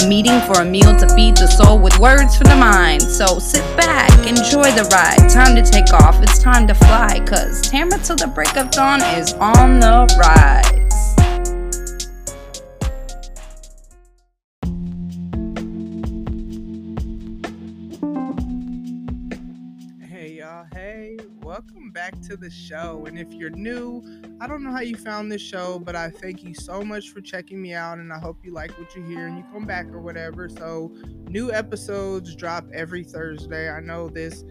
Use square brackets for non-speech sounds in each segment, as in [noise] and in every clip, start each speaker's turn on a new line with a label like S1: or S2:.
S1: A meeting for a meal to feed the soul with words for the mind. So sit back, enjoy the ride. Time to take off, it's time to fly. Cause Tamara till the break of dawn is on the rise.
S2: Welcome back to the show. And if you're new, I don't know how you found this show, but I thank you so much for checking me out and I hope you like what you hear and you come back or whatever. So, new episodes drop every Thursday. I know this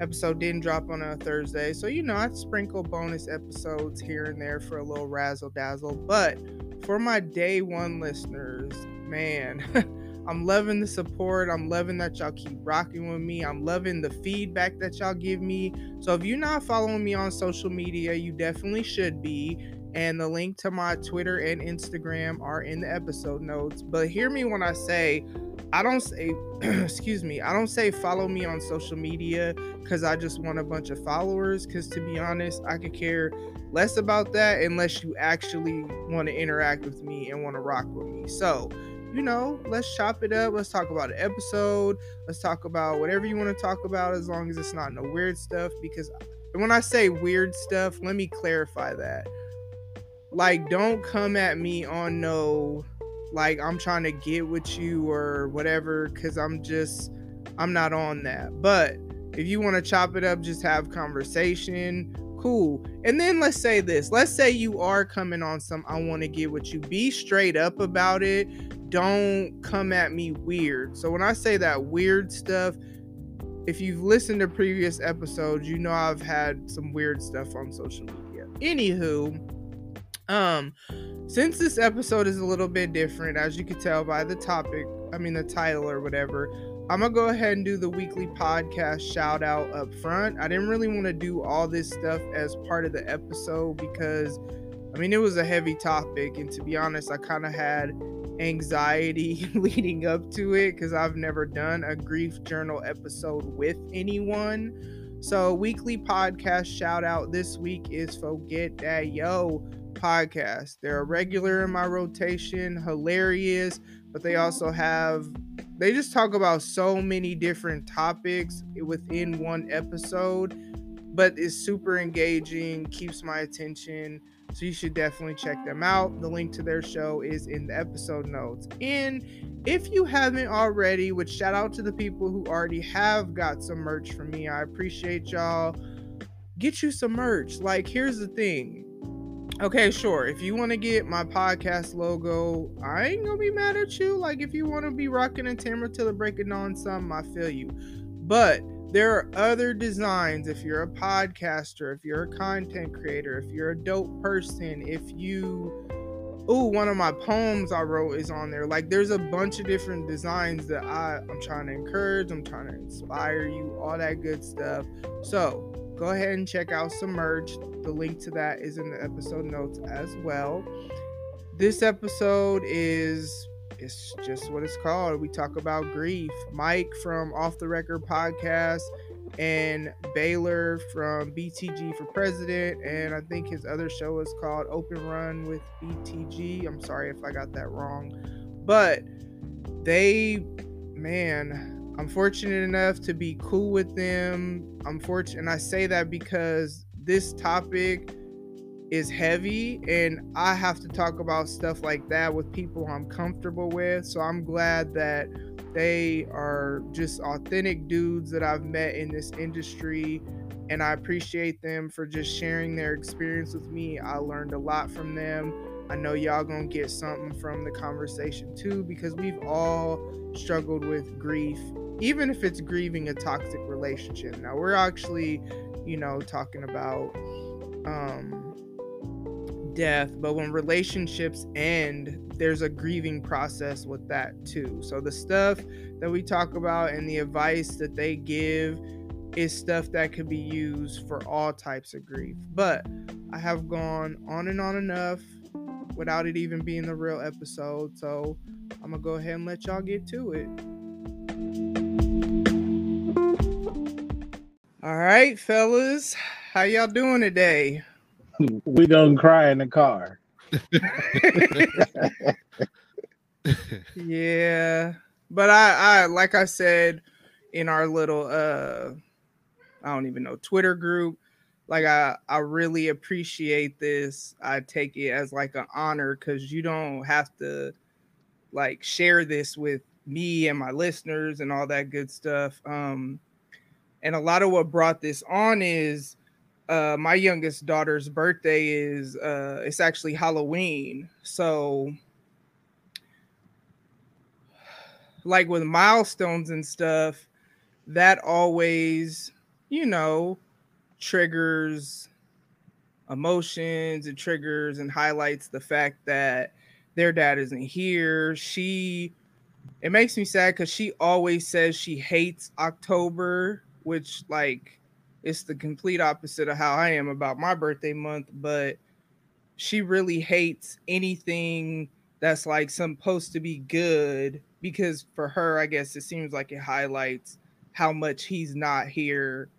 S2: episode didn't drop on a Thursday, so you know, I sprinkle bonus episodes here and there for a little razzle dazzle. But for my day one listeners, man, [laughs] I'm loving the support. I'm loving that y'all keep rocking with me. I'm loving the feedback that y'all give me. So if you're not following me on social media, you definitely should be. And the link to my Twitter and Instagram are in the episode notes. But hear me when I say, I don't say, eh, [clears throat] excuse me, I don't say follow me on social media because I just want a bunch of followers. Because to be honest, I could care less about that unless you actually want to interact with me and want to rock with me. So, you know, let's chop it up. Let's talk about an episode. Let's talk about whatever you want to talk about as long as it's not no weird stuff. Because when I say weird stuff, let me clarify that. Like, don't come at me on no, like, I'm trying to get with you or whatever, because I'm just, I'm not on that. But if you want to chop it up, just have conversation. Cool. And then let's say this. Let's say you are coming on some I want to get with you. Be straight up about it. Don't come at me weird. So when I say that weird stuff, if you've listened to previous episodes, you know I've had some weird stuff on social media. Anywho, um, since this episode is a little bit different, as you can tell by the topic, I mean the title or whatever, I'm gonna go ahead and do the weekly podcast shout out up front. I didn't really want to do all this stuff as part of the episode because I mean it was a heavy topic, and to be honest, I kind of had anxiety [laughs] leading up to it because I've never done a grief journal episode with anyone. So, weekly podcast shout out this week is Forget That Yo podcast. They're a regular in my rotation, hilarious, but they also have they just talk about so many different topics within one episode, but it's super engaging, keeps my attention. So you should definitely check them out. The link to their show is in the episode notes. And if you haven't already, which shout out to the people who already have got some merch from me. I appreciate y'all. Get you some merch. Like, here's the thing okay, sure. If you want to get my podcast logo, I ain't gonna be mad at you. Like, if you want to be rocking a Tamara till the break of dawn, some I feel you. But there are other designs. If you're a podcaster, if you're a content creator, if you're a dope person, if you oh one of my poems i wrote is on there like there's a bunch of different designs that i i'm trying to encourage i'm trying to inspire you all that good stuff so go ahead and check out merch. The link to that is in the episode notes as well. This episode is it's just what it's called. We talk about grief. Mike from Off the Record podcast and Baylor from BTG for President. And I think his other show is called Open Run with BTG. I'm sorry if I got that wrong. But they, man, I'm fortunate enough to be cool with them. I'm fortunate, and I say that because this topic is heavy, and I have to talk about stuff like that with people I'm comfortable with. So I'm glad that they are just authentic dudes that I've met in this industry, and I appreciate them for just sharing their experience with me. I learned a lot from them. I know y'all gonna get something from the conversation too because we've all struggled with grief even if it's grieving a toxic relationship. Now we're actually, you know, talking about um death, but when relationships end, there's a grieving process with that too. So the stuff that we talk about and the advice that they give is stuff that could be used for all types of grief. But I have gone on and on enough without it even being the real episode. So I'm gonna go ahead and let y'all get to it. All right, fellas, how y'all doing today?
S3: We gonna cry in the car. [laughs]
S2: yeah, but I, I, like I said in our little, uh, I don't even know Twitter group, like I, I really appreciate this. I take it as like an honor because you don't have to like share this with me and my listeners and all that good stuff. Um, and a lot of what brought this on is uh my youngest daughter's birthday is uh it's actually Halloween. So like with milestones and stuff, that always, you know, triggers emotions, it triggers and highlights the fact that their dad isn't here. She it makes me sad because she always says she hates October, which like it's the complete opposite of how I am about my birthday month, but she really hates anything that's like supposed to be good because for her, I guess it seems like it highlights how much he's not here,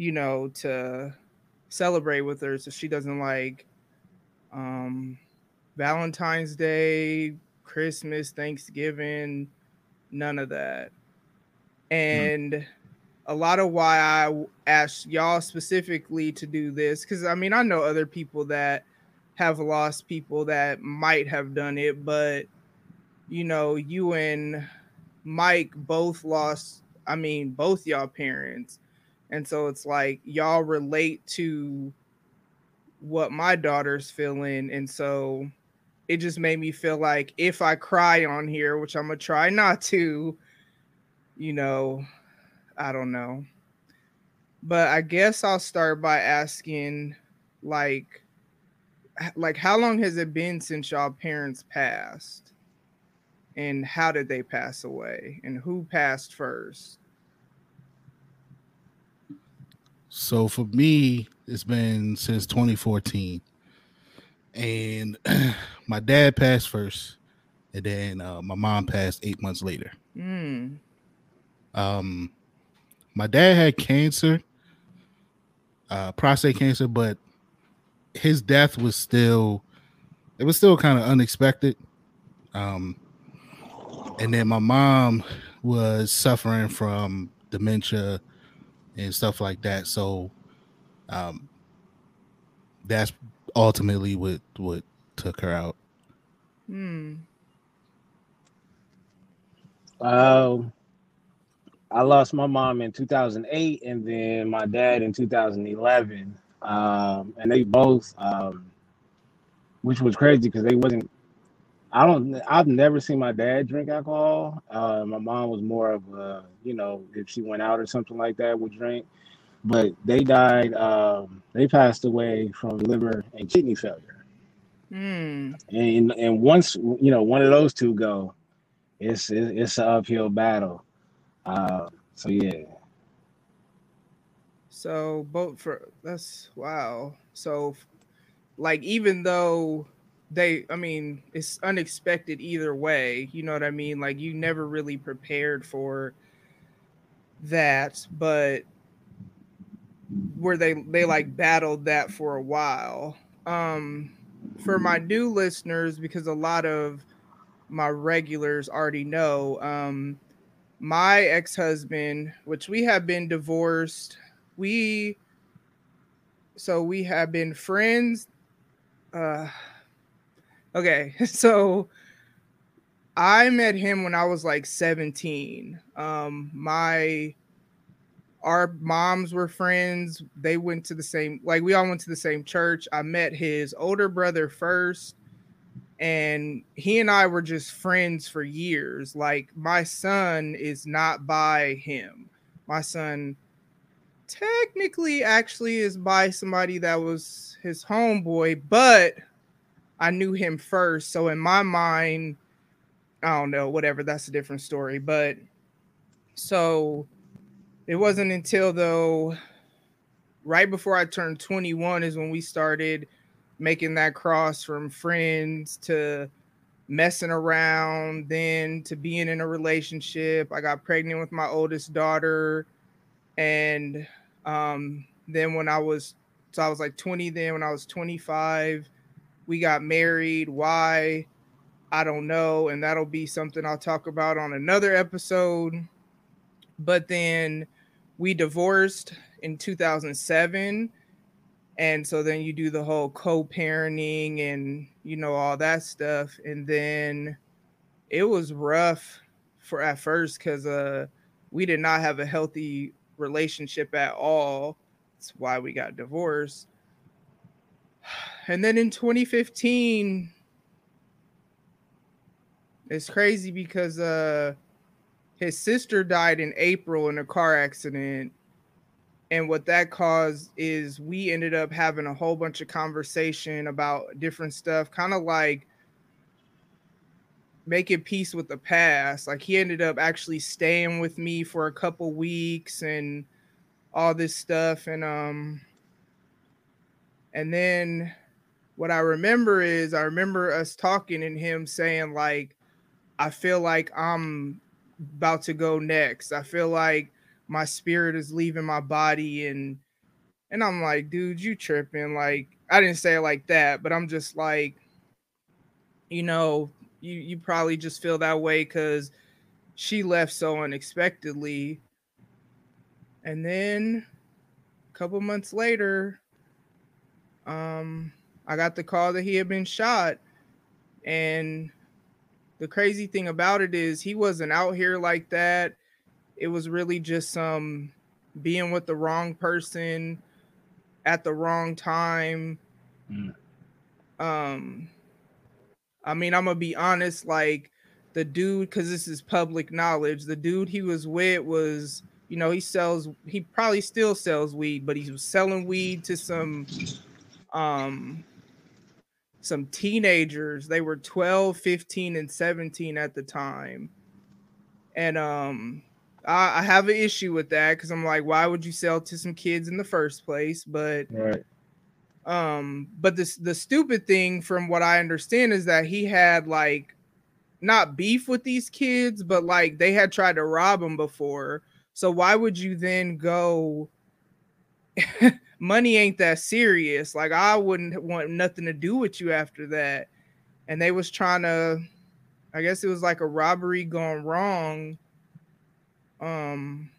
S2: you know, to celebrate with her. So she doesn't like um Valentine's Day, Christmas, Thanksgiving, none of that. Mm-hmm. And mm-hmm. a lot of why I asked y'all specifically to do this, because I mean, I know other people that have lost people that might have done it, but you know, you and Mike both lost, I mean, both y'all parents. And so it's like y'all relate to what my daughter's feeling. And so it just made me feel like if I cry on here, which I'm gonna try not to, you know, I don't know. But I guess I'll start by asking like like how long has it been since y'all parents passed? And how did they pass away? And who passed first?
S4: So for me, it's been since 2014 and [clears throat] my dad passed first, and then uh, my mom passed eight months later. Mm. Um, my dad had cancer, uh, prostate cancer, but his death was still, it was still kind of unexpected. Um, and then my mom was suffering from dementia and stuff like that. So, um, that's ultimately what what took her out. Hmm.
S3: Um, I lost my mom in 2008, and then my dad in 2011. Um, and they both, um, which was crazy because they wasn't. I don't. I've never seen my dad drink alcohol. Uh, my mom was more of a, you know, if she went out or something like that, would drink but they died. Um, they passed away from liver and kidney failure. Mm. And and once you know one of those two go, it's it's an uphill battle. Uh, so yeah.
S2: So both for that's wow. So like even though they I mean it's unexpected either way, you know what I mean? Like you never really prepared for that, but where they they like battled that for a while. Um, for my new listeners, because a lot of my regulars already know, um, my ex husband, which we have been divorced, we so we have been friends. Uh, okay, [laughs] so I met him when I was like 17. Um, my our moms were friends. They went to the same, like we all went to the same church. I met his older brother first, and he and I were just friends for years. Like my son is not by him. My son technically actually is by somebody that was his homeboy, but I knew him first. So in my mind, I don't know, whatever, that's a different story. But so it wasn't until though right before I turned 21 is when we started making that cross from friends to messing around, then to being in a relationship. I got pregnant with my oldest daughter. And um, then when I was, so I was like 20 then, when I was 25, we got married. Why? I don't know. And that'll be something I'll talk about on another episode. But then we divorced in 2007 and so then you do the whole co-parenting and you know all that stuff and then it was rough for at first because uh we did not have a healthy relationship at all that's why we got divorced and then in 2015 it's crazy because uh his sister died in april in a car accident. And what that caused is we ended up having a whole bunch of conversation about different stuff kind of like making peace with the past. Like he ended up actually staying with me for a couple weeks and all this stuff. And um and then what i remember is i remember us talking and him saying like i feel like i'm about to go next i feel like my spirit is leaving my body and and I'm like, dude, you tripping. Like, I didn't say it like that, but I'm just like, you know, you you probably just feel that way because she left so unexpectedly. And then a couple months later, um, I got the call that he had been shot. And the crazy thing about it is he wasn't out here like that it was really just um being with the wrong person at the wrong time. Mm. Um I mean, I'm gonna be honest, like the dude, because this is public knowledge, the dude he was with was, you know, he sells, he probably still sells weed, but he was selling weed to some um some teenagers. They were 12, 15, and 17 at the time. And um I, I have an issue with that because I'm like, why would you sell to some kids in the first place? But
S3: right.
S2: Um, but this the stupid thing, from what I understand, is that he had like not beef with these kids, but like they had tried to rob him before. So why would you then go? [laughs] Money ain't that serious. Like I wouldn't want nothing to do with you after that. And they was trying to, I guess it was like a robbery gone wrong um,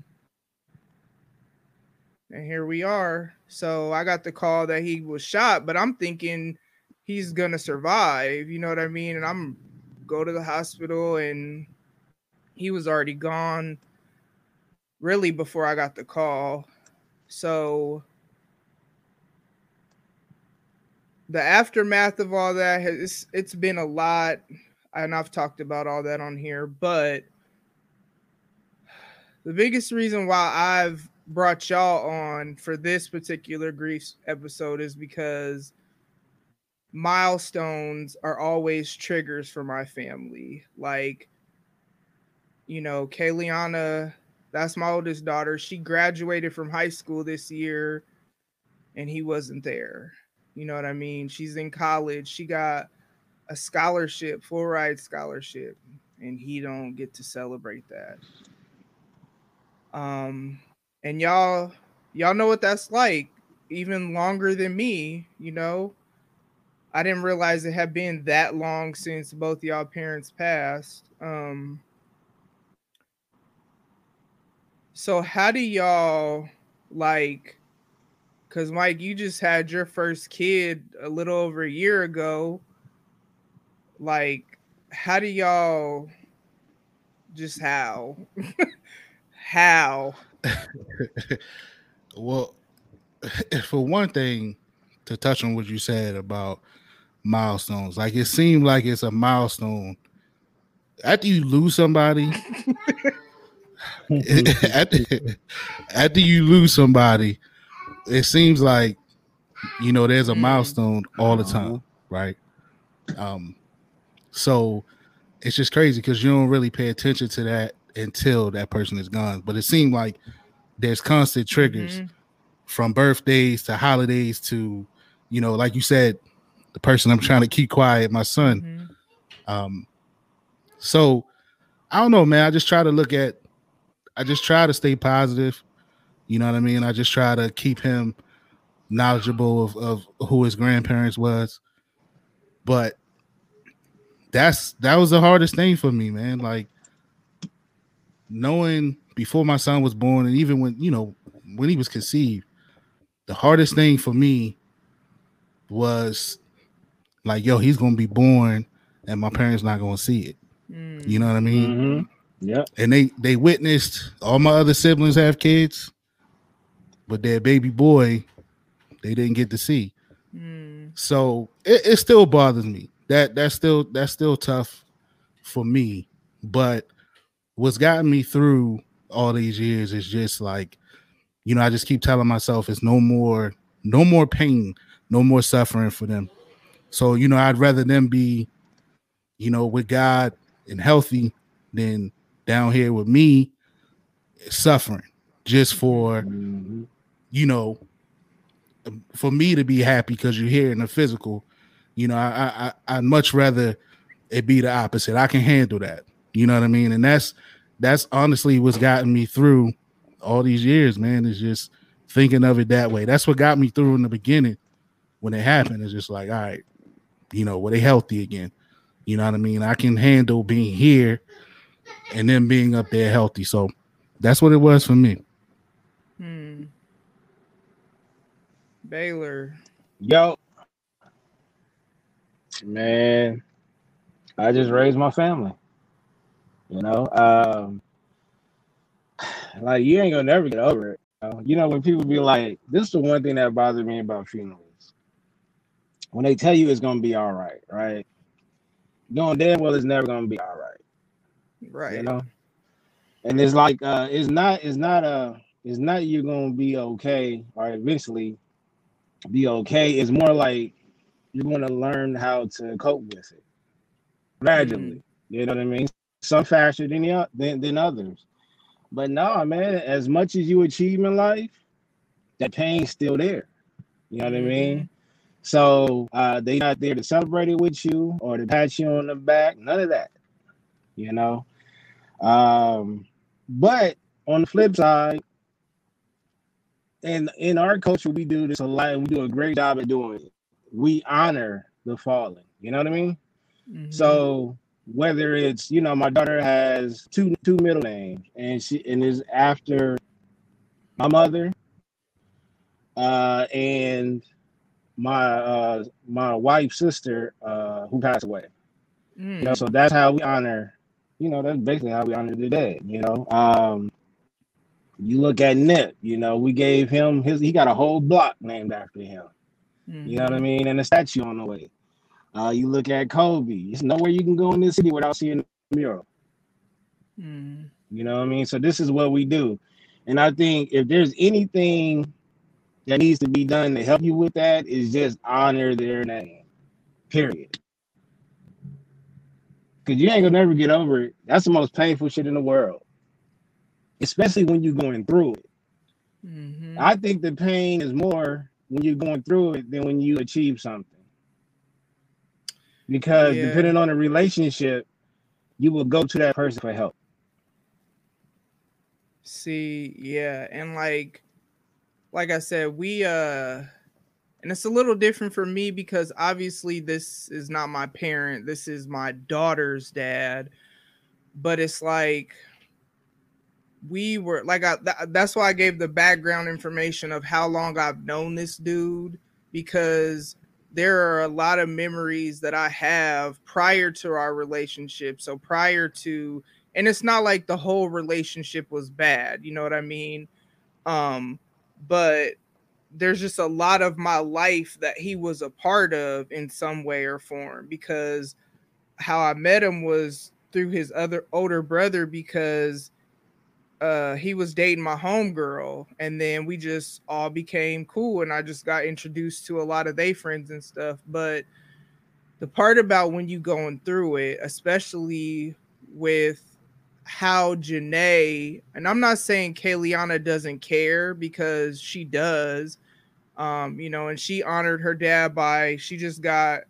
S2: and here we are. So I got the call that he was shot, but I'm thinking he's gonna survive. You know what I mean? And I'm go to the hospital, and he was already gone. Really, before I got the call. So the aftermath of all that has it's been a lot, and I've talked about all that on here, but the biggest reason why I've brought y'all on for this particular grief episode is because milestones are always triggers for my family. Like, you know, Kayliana, that's my oldest daughter. She graduated from high school this year and he wasn't there. You know what I mean? She's in college. She got a scholarship, full ride scholarship, and he don't get to celebrate that. Um, and y'all, y'all know what that's like, even longer than me, you know. I didn't realize it had been that long since both y'all parents passed. Um, so how do y'all like because Mike, you just had your first kid a little over a year ago. Like, how do y'all just how? [laughs] How? [laughs]
S4: well, [laughs] for one thing, to touch on what you said about milestones, like it seemed like it's a milestone after you lose somebody. after, after you lose somebody, it seems like you know there's a mm. milestone all the time, uh-huh. right? Um, so it's just crazy because you don't really pay attention to that until that person is gone. But it seemed like there's constant triggers
S2: Mhm.
S4: from birthdays to holidays to, you know, like you said, the person I'm trying to keep quiet, my son.
S2: Mhm.
S4: Um, so I don't know, man. I just try to look at, I just try to stay positive. You know what I mean? I just try to keep him knowledgeable of, of who his grandparents was. But that's that was the hardest thing for me, man. Like knowing before my son was born, and even when you know when he was conceived, the hardest thing for me was like, yo, he's gonna be born, and my parents not gonna see it.
S2: Mm.
S4: You know what I mean?
S3: Mm-hmm. Yep.
S4: And they they witnessed all my other siblings have kids, but their baby boy, they didn't get to see.
S2: Mm.
S4: So it, it still bothers me. That that's still that's still tough for me. But what's gotten me through all these years is just like, you know, I just keep telling myself it's no more, no more pain, no more suffering for them. So, you know, I'd rather them be, you know, with God and healthy than down here with me suffering just for
S3: Mhm.
S4: You know, um, for me to be happy because you're here in the physical, you know, I, I I- I'd much rather it be the opposite. I can handle that. You know what I mean? And that's that's honestly what's gotten me through all these years, man. Is just thinking of it that way. That's what got me through in the beginning when it happened. It's just like, all right, you know, were they healthy again? You know what I mean? I can handle being here and then being up there healthy. So that's what it was for me.
S2: Hmm. Baylor.
S3: Yo, man, I just raised my family. You know, um, like you ain't gonna never get over it. You know? You know, when people be like, "This is the one thing that bothers me about funerals," when they tell you it's gonna be all right, right? Knowing damn well it's never gonna be all right.
S2: Right.
S3: you know and it's like uh it's not it's not uh it's not you're gonna be okay or eventually be okay. It's more like you're gonna learn how to cope with it. Gradually. You know what i mean? Some faster than the, than, than others. But no man as much as you achieve in life that pain's still there. You know what i mean? So uh they not there to celebrate it with you or to pat you on the back none of that. You know? Um, but on the flip side, in in our culture, we do this a lot, and we do a great job at doing it. We honor the fallen. You know what I mean?
S2: Mhm.
S3: So whether it's you know, my daughter has two two middle names, and she and is after my mother, uh, and my uh my wife's sister, uh, who passed away.
S2: Mm.
S3: You know, so that's how we honor, you know, that's basically how we honor the dead, you know. Um you look at Nip, you know, we gave him his he got a whole block named after him. You know what I
S2: Mhm.
S3: mean? And a statue on the way. Uh you look at Kobe, there's nowhere you can go in this city without seeing a mural.
S2: Mhm.
S3: You know what I mean? So this is what we do. And I think if there's anything that needs to be done to help you with that, is just honor their name. Period. Cause you ain't gonna never get over it. That's the most painful shit in the world. Especially when you're going through it.
S2: Mhm.
S3: I think the pain is more when you're going through it than when you achieve something. Because
S2: Yeah.
S3: depending on the relationship, you will go to that person for help.
S2: See, yeah, and like like I said, we uh and it's a little different for me because obviously this is not my parent, this is my daughter's dad. But it's like we were like I tha- that's why I gave the background information of how long I've known this dude because there are a lot of memories that I have prior to our relationship. So prior to and it's not like the whole relationship was bad you know what i mean um but there's just a lot of my life that he was a part of in some way or form because how i met him was through his other older brother because uh he was dating my homegirl and then we just all became cool and i just got introduced to a lot of they friends and stuff but the part about when you going through it especially with how Janae, and I'm not saying Kayliana doesn't care because she does, um, you know, and she honored her dad by she just got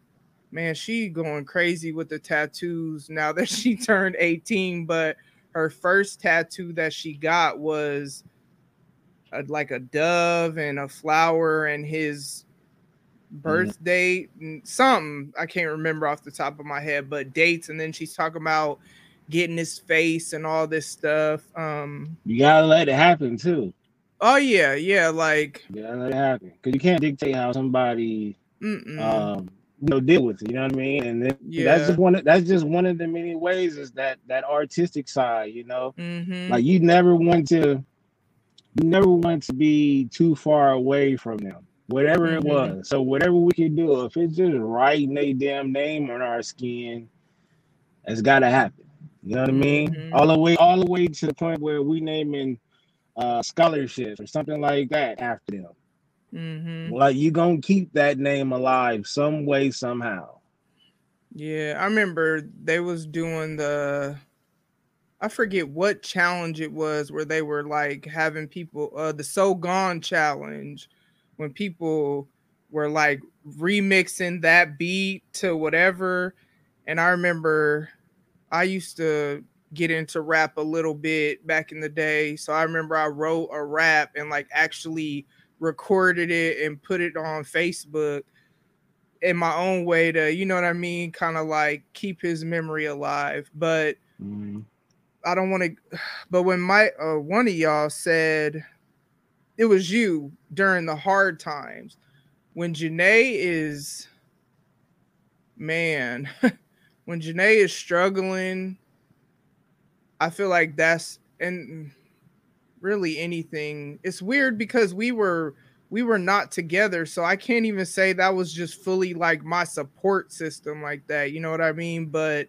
S2: man, she going crazy with the tattoos now that she [laughs] turned 18, but her first tattoo that she got was a, like a dove and a flower and his birth date and something I can't remember off the top of my head, but dates. And then she's talking about getting his face and all this stuff. Um,
S3: You gotta let it happen too.
S2: oh yeah, yeah, like
S3: You gotta let it happen because you can't dictate how somebody
S2: mm-mm.
S3: um you know deal with it. You know what I mean? And then
S2: Yeah.
S3: that's just one. Of, that's just one of the many ways is that that artistic side. You know,
S2: Mhm.
S3: like you never want to, you never want to be too far away from them. Whatever
S2: Mhm.
S3: it was. So whatever we can do, if it's just writing a damn name on our skin, it's gotta happen. You know what I mean?
S2: Mhm.
S3: All the way, all the way to the point where we naming uh scholarships or something like that after them.
S2: Mhm.
S3: Like you're gonna keep that name alive some way, somehow.
S2: Yeah, I remember they was doing the I forget what challenge it was where they were like having people uh the So Gone challenge when people were like remixing that beat to whatever and I remember I used to get into rap a little bit back in the day so I remember I wrote a rap and like actually recorded it and put it on Facebook in my own way to, you know what I mean, kind of like keep his memory alive. But
S3: Mhm.
S2: I don't want to. But when my uh, one of y'all said it was you during the hard times, when Janae is, man, [laughs] when Janae is struggling, I feel like that's and really anything. It's weird because we were we were not together, so I can't even say that was just fully like my support system like that. You know what I mean? But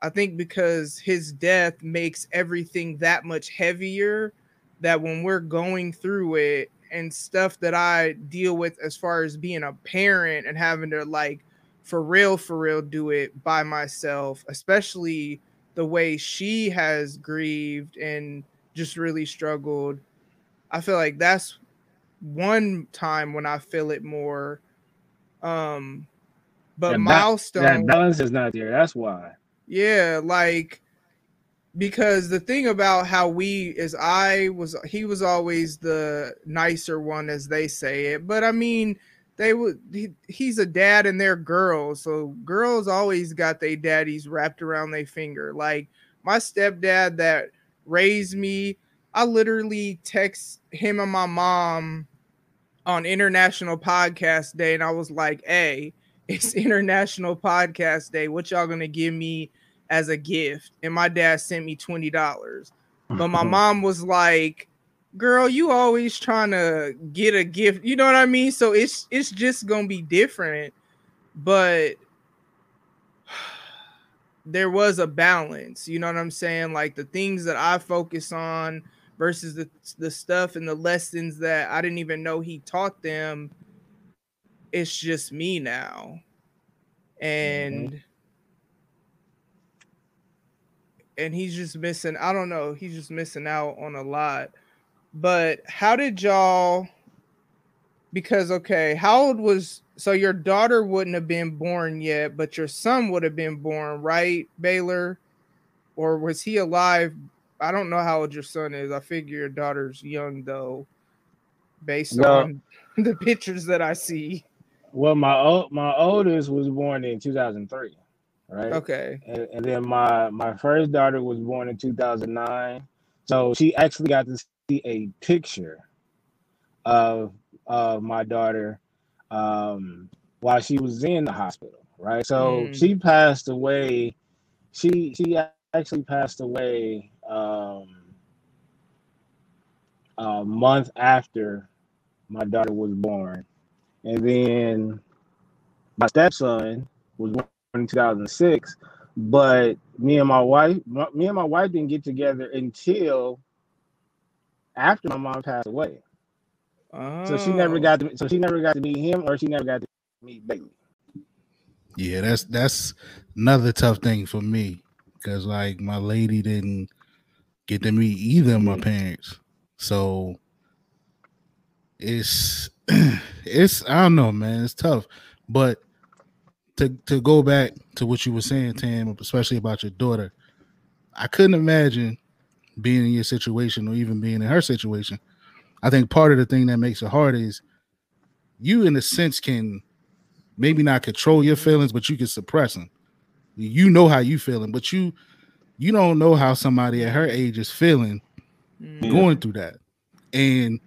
S2: I think because his death makes everything that much heavier that when we're going through it and stuff that I deal with as far as being a parent and having to like for real for real do it by myself, especially the way she has grieved and just really struggled. I feel like that's one time when I feel it more. Um but
S3: That
S2: milestone
S3: That balance is not there. That's why.
S2: yeah, like because the thing about how we is I was he was always the nicer one as they say it, but I mean they would he, he's a dad and they're girls, so girls always got their daddies wrapped around their finger. Like my stepdad that raised me, I literally text him and my mom on International Podcast Day, and I was like, "Hey, it's [laughs] International Podcast Day. What y'all gonna give me as a gift?" And my dad sent me twenty dollars, but my mm-hmm. mom was like, "Girl, you always trying to get a gift. You know what I mean? So it's it's just gonna be different, but." There was a balance, you know what I'm saying? Like the things that I focus on versus the the stuff and the lessons that I didn't even know he taught them. It's just me now. And mm-hmm. and he's just missing, I don't know, he's just missing out on a lot. But how did y'all because okay, how old was so your daughter wouldn't have been born yet, but your son would have been born, right, Baylor? Or was he alive I don't know how old your son is. I figure your daughter's young though, based
S3: No.
S2: on [laughs] the pictures that I see.
S3: Well, my old my oldest was born in 2003, right?
S2: Okay.
S3: And, and then my my first daughter was born in 2009. So she actually got to see a picture of of my daughter um, while she was in the hospital, right? So
S2: Mm.
S3: she passed away. She she actually passed away um, a month after my daughter was born, and then my stepson was born in 2006. But me and my wife, me and my wife didn't get together until after my mom passed away. So she never got to, so she never got to meet him, or she never got to meet Bailey.
S4: Yeah, that's that's another tough thing for me because like my lady didn't get to meet either of my parents. So it's [clears throat] it's I don't know, man. It's tough. But to to go back to what you were saying, Tam, especially about your daughter, I couldn't imagine being in your situation or even being in her situation. I think part of the thing that makes it hard is you, in a sense, can maybe not control your feelings, but you can suppress them. You know how you feeling, but you you don't know how somebody at her age is feeling mm. going through that. And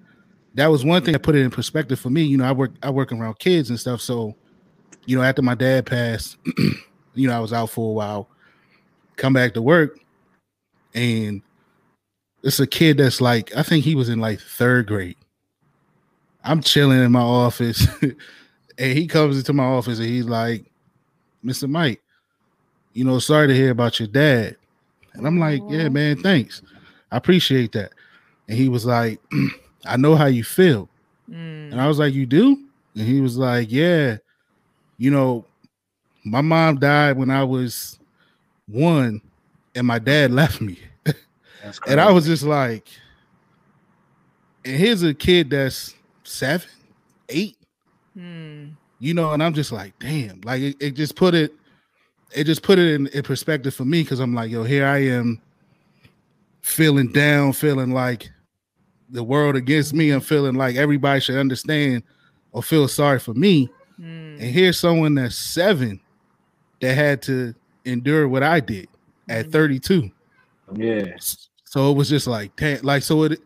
S4: that was one thing that put it in perspective for me. You know, I work I work around kids and stuff. So, you know, after my dad passed, [clears throat] you know, I was out for a while, come back to work, and it's a kid that's like, I think he was in like third grade. I'm chilling in my office, [laughs] and he comes into my office and he's like, Mr. Mike, you know, sorry to hear about your dad. And I'm like, yeah, man, thanks. I appreciate that. And he was like, [clears throat] I know how you feel. Mm. And I was like, You do? And he was like, Yeah, you know, my mom died when I was one, and my dad [laughs] left me. And I was just like, and here's a kid that's seven, eight. Mm. You know, and I'm just like, damn, like it, it just put it, it just put it in, in perspective for me because I'm like, yo, here I am feeling down, feeling like the world against me. I'm feeling like everybody should understand or feel sorry for me. Mm. And here's someone that's seven that had to endure what I did at hmm. 32.
S3: Yeah.
S4: So it was just like, like so it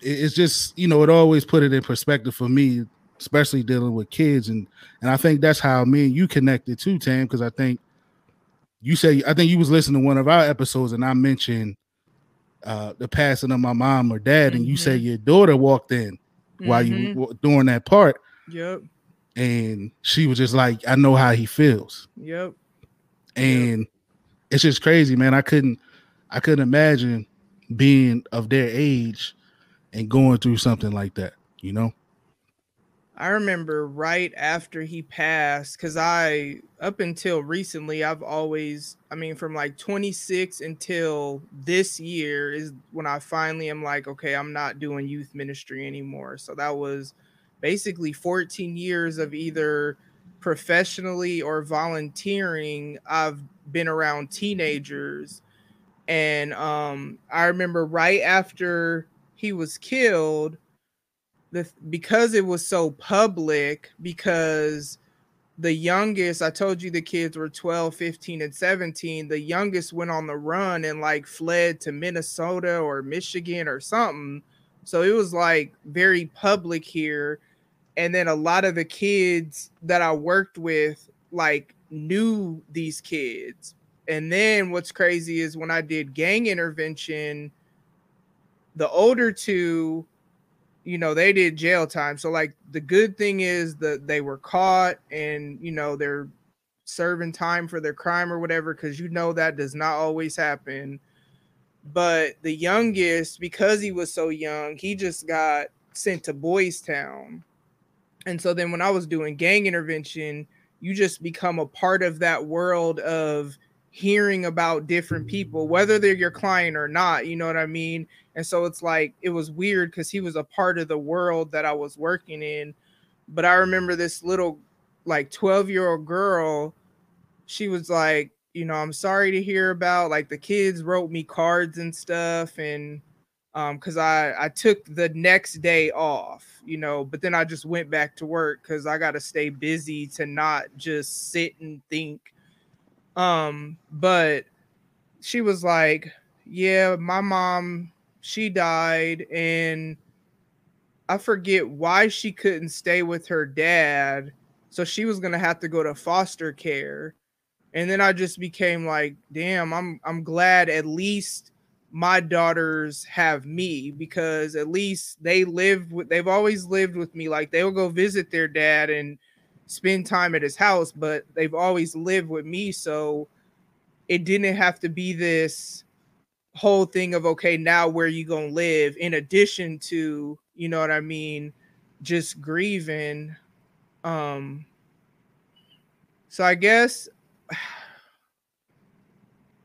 S4: it's just you know it always put it in perspective for me, especially dealing with kids and and I think that's how me and you connected too, Tam, because I think you say I think you was listening to one of our episodes and I mentioned uh the passing of my mom or dad, mm-hmm. and you say mm-hmm. your daughter walked in mm-hmm. while you mm-hmm. were doing that part.
S2: Yep.
S4: And she was just like, I know how he feels.
S2: Yep.
S4: And yep. it's just crazy, man. I couldn't I couldn't imagine being of their age and going through something like that, you know?
S2: I remember right after he passed, because I, up until recently, I've always, I mean, from like 26 until this year is when I finally am like, okay, I'm not doing youth ministry anymore. So that was basically 14 years of either professionally or volunteering. I've been around teenagers. And um, I remember right after he was killed, the because it was so public because the youngest i told you the kids were 12 15 and 17 the youngest went on the run and like fled to minnesota or michigan or something. So it was like very public here. And then a lot of the kids that i worked with like knew these kids and then what's crazy is when i did gang intervention the older two you know they did jail time. So like the good thing is that they were caught and you know they're serving time for their crime or whatever because you know that does not always happen. But the youngest because he was so young he just got sent to boys town. And so then when i was doing gang intervention you just become a part of that world of hearing about different people, whether they're your client or not. You know what I mean? And so it's like it was weird because he was a part of the world that I was working in. But I remember this little like 12 year old girl, she was like, you know, I'm sorry to hear about like the kids wrote me cards and stuff and um because I I took the next day off, you know, but then I just went back to work because I gotta stay busy to not just sit and think um, but she was like, Yeah, my mom, she died, and I forget why she couldn't stay with her dad. So she was gonna have to go to foster care. And then I just became like, damn, I'm I'm glad at least my daughters have me because at least they live with they've always lived with me. Like they'll go visit their dad and spend time at his house, but they've always lived with me. So it didn't have to be this whole thing of okay, now where you gonna live, in addition to, you know what I mean, just grieving. Um so I guess [sighs]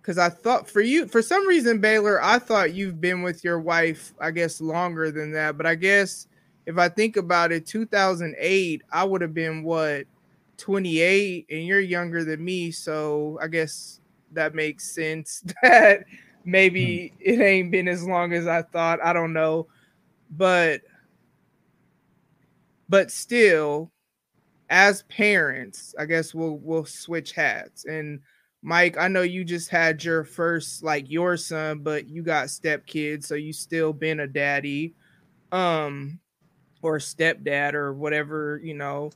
S2: because I thought for you, for some reason, Baylor, I thought you've been with your wife, I guess, longer than that. But I guess if I think about it, 2008, I would have been what 28, and you're younger than me, so I guess that makes sense [laughs] that maybe it ain't been as long as I thought. I don't know, but but still, as parents, I guess we'll we'll switch hats. And Mike, I know you just had your first like your son, but you got stepkids, so you still been a daddy, um, or stepdad or whatever, you know.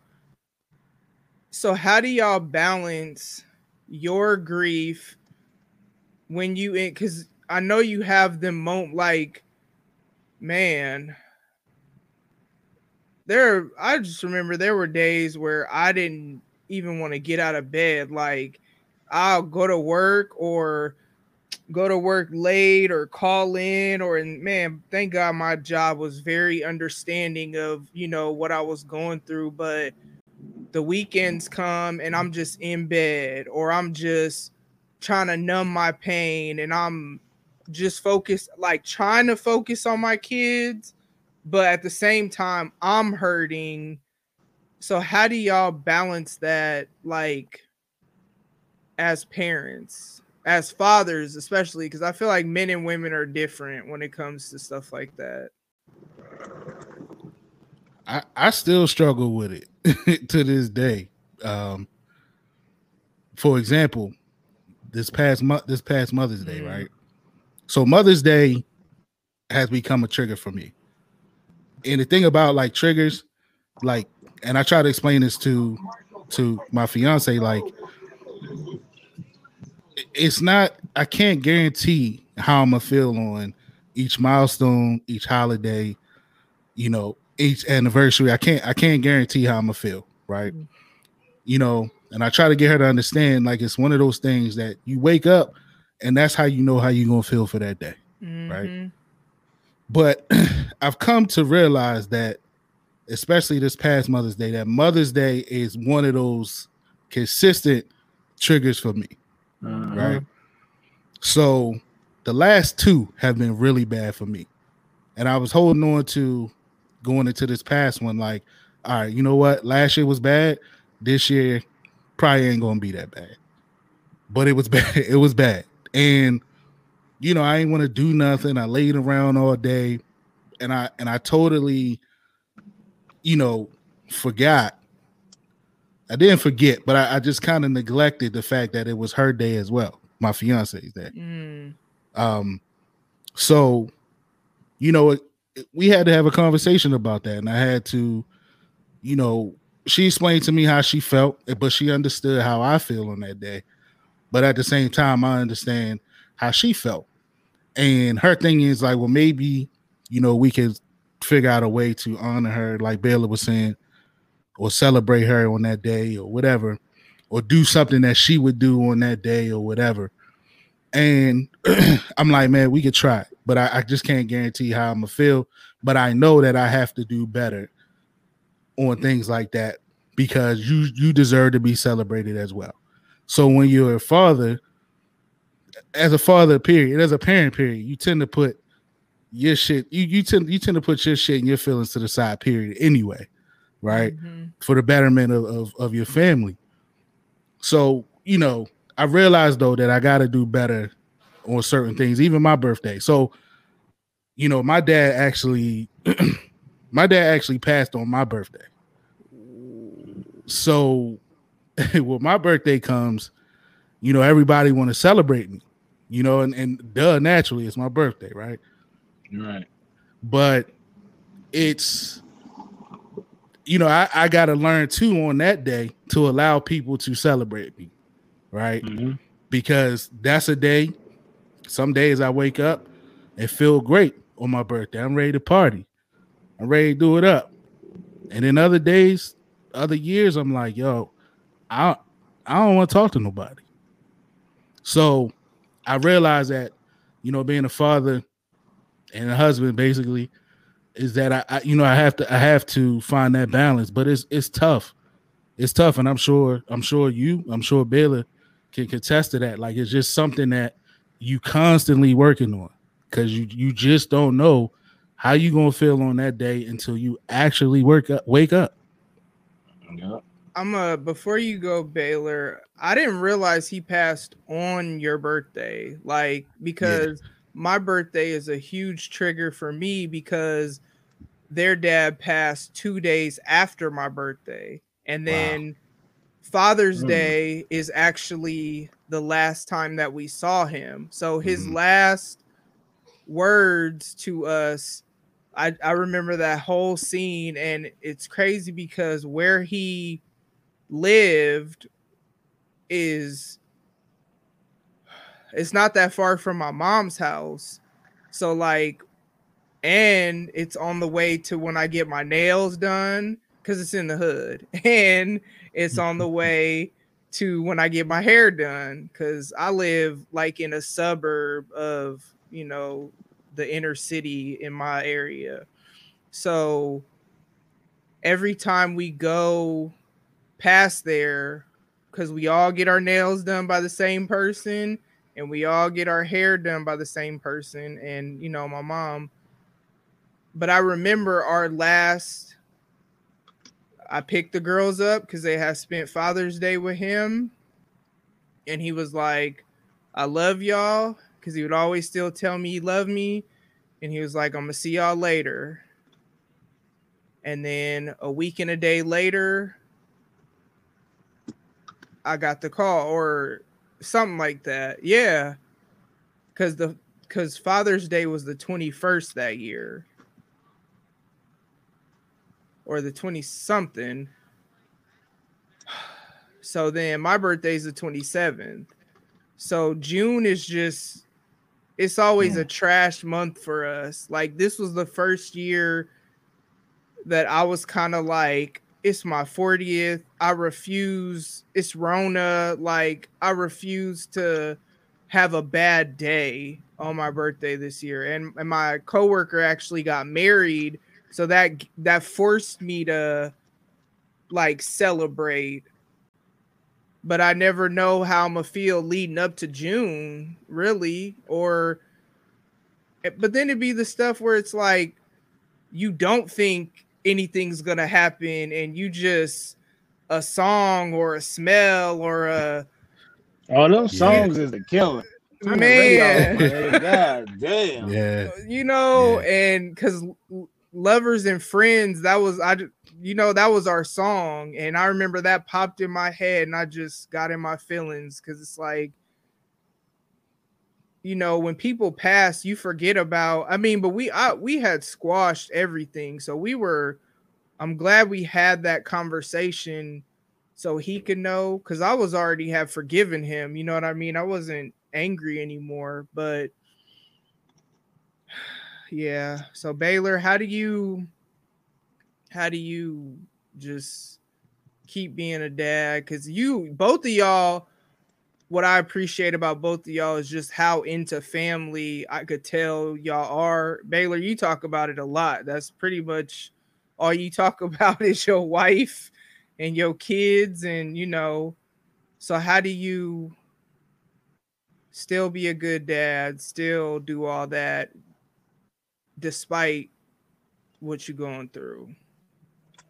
S2: So how do y'all balance your grief when you in because I know you have them moment like man. There I just remember there were days where I didn't even want to get out of bed like I'll go to work or go to work late or call in or and man thank god my job was very understanding of you know what i was going through but the weekends come and i'm just in bed or i'm just trying to numb my pain and i'm just focused like trying to focus on my kids but at the same time i'm hurting. So how do y'all balance that like as parents, as fathers, especially because I feel like men and women are different when it comes to stuff like that.
S4: I, I still struggle with it [laughs] to this day. Um, for example, this past month, this past Mother's Day, mm. right? So Mother's Day has become a trigger for me. And the thing about like triggers, like, and I try to explain this to to my fiance, like it's not I can't guarantee how I'm gonna feel on each milestone, each holiday, you know, each anniversary. I can't I can't guarantee how I'm gonna feel, right? Mm-hmm. You know, and I try to get her to understand like it's one of those things that you wake up and that's how you know how you're gonna feel for that day, mm-hmm. right? But [clears throat] I've come to realize that, especially this past Mother's Day, that Mother's Day is one of those consistent triggers for me uh-huh. right? So the last two have been really bad for me. And I was holding on to going into this past one, like, all right, you know what? Last year was bad. This year probably ain't gonna be that bad. But it was [laughs] bad. It was bad. And you know, I ain't want to do nothing. I laid around all day and I and I totally, you know, forgot I didn't forget, but I, I just kind of neglected the fact that it was her day as well. My fiance's day. Mm. Um, so you know, it, we had to have a conversation about that, and I had to, you know, she explained to me how she felt, but she understood how I feel on that day. But at the same time, I understand how she felt. And her thing is like, well, maybe, you know, we could figure out a way to honor her, like Baylor was saying, or celebrate her on that day or whatever, or do something that she would do on that day or whatever. And [clears throat] I'm like, man, we could try, but I, I just can't guarantee how I'm gonna feel. But I know that I have to do better on things like that because you you deserve to be celebrated as well. So when you're a father, as a father, period, as a parent, period, you tend to put your shit, you you tend you tend to put your shit and your feelings to the side, period, anyway right? Mm-hmm. For the betterment of, of, of your family. So, you know, I realized though that I got to do better on certain things, even my birthday. So, you know, my dad actually, [clears throat] my dad actually passed on my birthday. So, [laughs] when my birthday comes, you know, everybody want to celebrate me, you know, and, and duh, naturally, it's my birthday, right?
S3: Right.
S4: But it's you know, I, I got to learn too on that day to allow people to celebrate me, right? Mm-hmm. Because that's a day. Some days I wake up and feel great on my birthday. I'm ready to party. I'm ready to do it up. And then other days, other years, I'm like, yo, I I don't want to talk to nobody. So I realized that, you know, being a father and a husband, basically, is that I, I, you know I have to I have to find that balance, but it's it's tough. It's tough, and I'm sure I'm sure you I'm sure Baylor can contest to that. Like it's just something that you constantly working on because you you just don't know how you gonna feel on that day until you actually work up, wake up.
S3: Yep.
S2: I'm a before you go, Baylor. I didn't realize he passed on your birthday, like because my birthday is a huge trigger for me because their dad passed two days after my birthday, and
S3: Wow.
S2: then Father's
S3: Mm.
S2: Day is actually the last time that we saw him. So his
S4: Mhm.
S2: last words to us I, I remember that whole scene and it's crazy because where he lived is it's not that far from my mom's house so like and it's on the way to when i get my nails done because it's in the hood. [laughs] And it's on the [laughs] way to when i get my hair done because i live like in a suburb of you know the inner city in my area. So every time we go past there because we all get our nails done by the same person and we all get our hair done by the same person and you know my mom but i remember our last i picked the girls up because they had spent father's day with him and he was like i love y'all because he would always still tell me he loved me and he was like i'm gonna see y'all later and then a week and a day later I got the call or something like that. Yeah. Cuz the cuz Father's Day was the 21st that year. Or the 20 something. [sighs] So then my birthday's the 27th. So June is just it's always a trash month for us. Like this was the first year that I was kind of like it's my 40th. I refuse. It's Rona. Like, I refuse to have a bad day on my birthday this year. And, and my coworker actually got married. So that that forced me to like celebrate. But I never know how I'm gonna feel leading up to June, really. Or eh, but then it'd be the stuff where it's like you don't think anything's gonna happen and you just a song or a smell or a
S3: Oh, those
S4: Yeah.
S3: songs is the killer. Turn the radio
S2: man
S3: man. God damn. [laughs]
S4: Yeah,
S2: you know
S4: Yeah.
S2: and because lovers and friends that was i you know that was our song and i remember that popped in my head and i just got in my feelings because it's like you know when people pass you forget about i mean but we I, we had squashed everything so we were i'm glad we had that conversation so he could know because i was already have forgiven him you know what i mean? I wasn't angry anymore but yeah. So baylor how do you how do you just keep being a dad? Because you both of y'all what i appreciate about both of y'all is just how into family i could tell y'all are. Baylor you talk about it a lot. That's pretty much all you talk [laughs] about is your wife and your kids and you know. So how do you still be a good dad still do all that despite what you're going through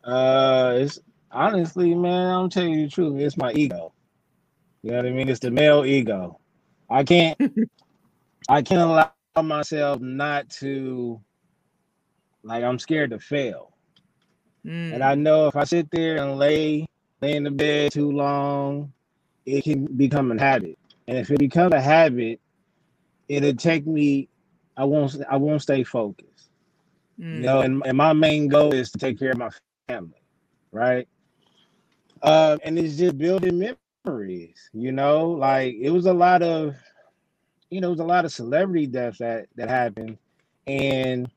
S3: Uh, it's honestly, man, I'm telling you the truth. It's my ego. You know what I mean? It's the male ego. I can't, [laughs] I can't allow myself not to, like, I'm scared to fail.
S2: Mm,
S3: And I know if I sit there and lay, lay in the bed too long, it can become a habit. And if it becomes a habit, it'll take me. I won't. I won't stay focused.
S2: mm,
S3: You know, and, and my main goal is to take care of my family, right? Uh, and it's just building memories. You know, like it was a lot of, you know, it was a lot of celebrity deaths that that happened, and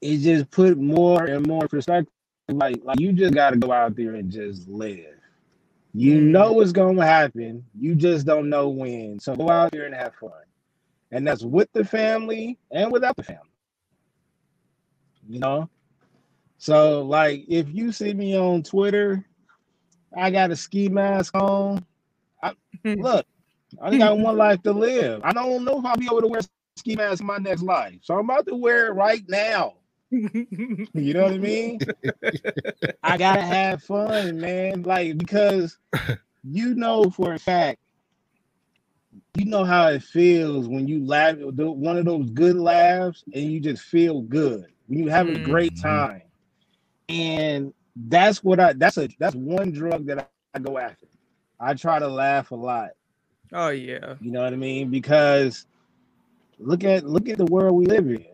S3: it just put more and more perspective. Like, like you just got to go out there and just live. You
S2: Mm.
S3: know what's going to happen. You just don't know when. So go out there and have fun, and that's with the family and without the family you know so like if you see me on twitter i got a ski mask on I, [laughs] look, I got one life to live. I don't know if I'll be able to wear ski mask in my next life, so I'm about to wear it right now. [laughs] You know what I mean? I gotta have fun, man. Like because [laughs] you know for a fact, you know how it feels when you laugh one of those good laughs and you just feel good when you have a great
S4: Mhm.
S3: time. And that's what I that's a that's one drug that I, I go after. I try to laugh a lot.
S2: oh yeah.
S3: You know what I mean? Because look at look at the world we live in.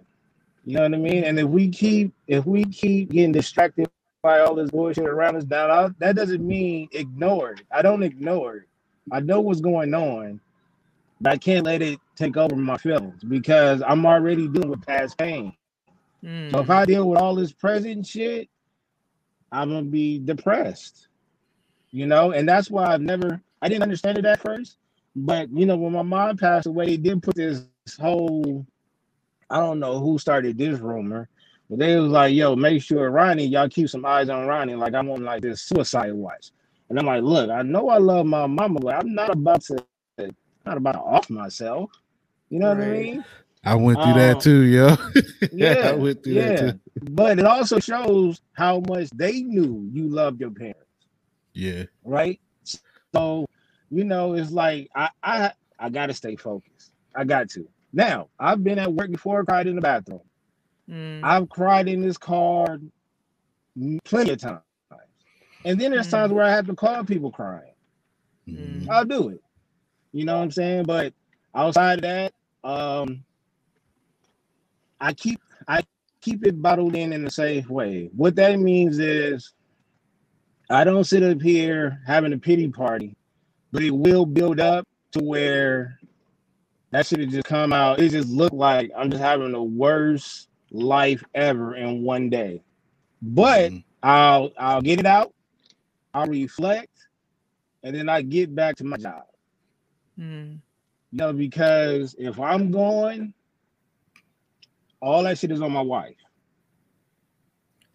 S3: You know what I mean? And if we keep if we keep getting distracted by all this bullshit around us down, I, that doesn't mean ignore it. I don't ignore it. I know what's going on, but I can't let it take over my feelings because I'm already dealing with past pain. So if
S2: Mm.
S3: I deal with all this present shit, I'm gonna be depressed. You know, and that's why I've never I didn't understand it at first. But you know, when my mom passed away, they did put this whole I don't know who started this rumor, but they was like, yo, make sure Ronnie, y'all keep some eyes on Ronnie. Like I'm on like this suicide watch. And I'm like, look, I know I love my mama, but I'm not about to not about to off myself. You know what I mean?
S4: I went through
S3: Um,
S4: that too, yo. [laughs]
S3: Yeah,
S4: I went through
S3: yeah.
S4: that too.
S3: But it also shows how much they knew you loved your parents,
S4: Yeah.
S3: right? So, you know, it's like I I I gotta stay focused. I got to. Now, I've been at work before, cried in the bathroom.
S2: Mm.
S3: I've cried in this car plenty of times. And then there's times
S2: Mm.
S3: where I have to call people crying.
S4: Mhm.
S3: I'll do it. You know what I'm saying? But outside of that, um, I keep I keep it bottled in in a safe way. What that means is I don't sit up here having a pity party, but it will build up to where that should have just come out. It just looked like I'm just having the worst life ever in one day. But
S4: Mhm.
S3: I'll I'll get it out, I'll reflect, and then I get back to my job.
S2: Mm.
S3: You know, because if I'm going, all that shit is on my wife.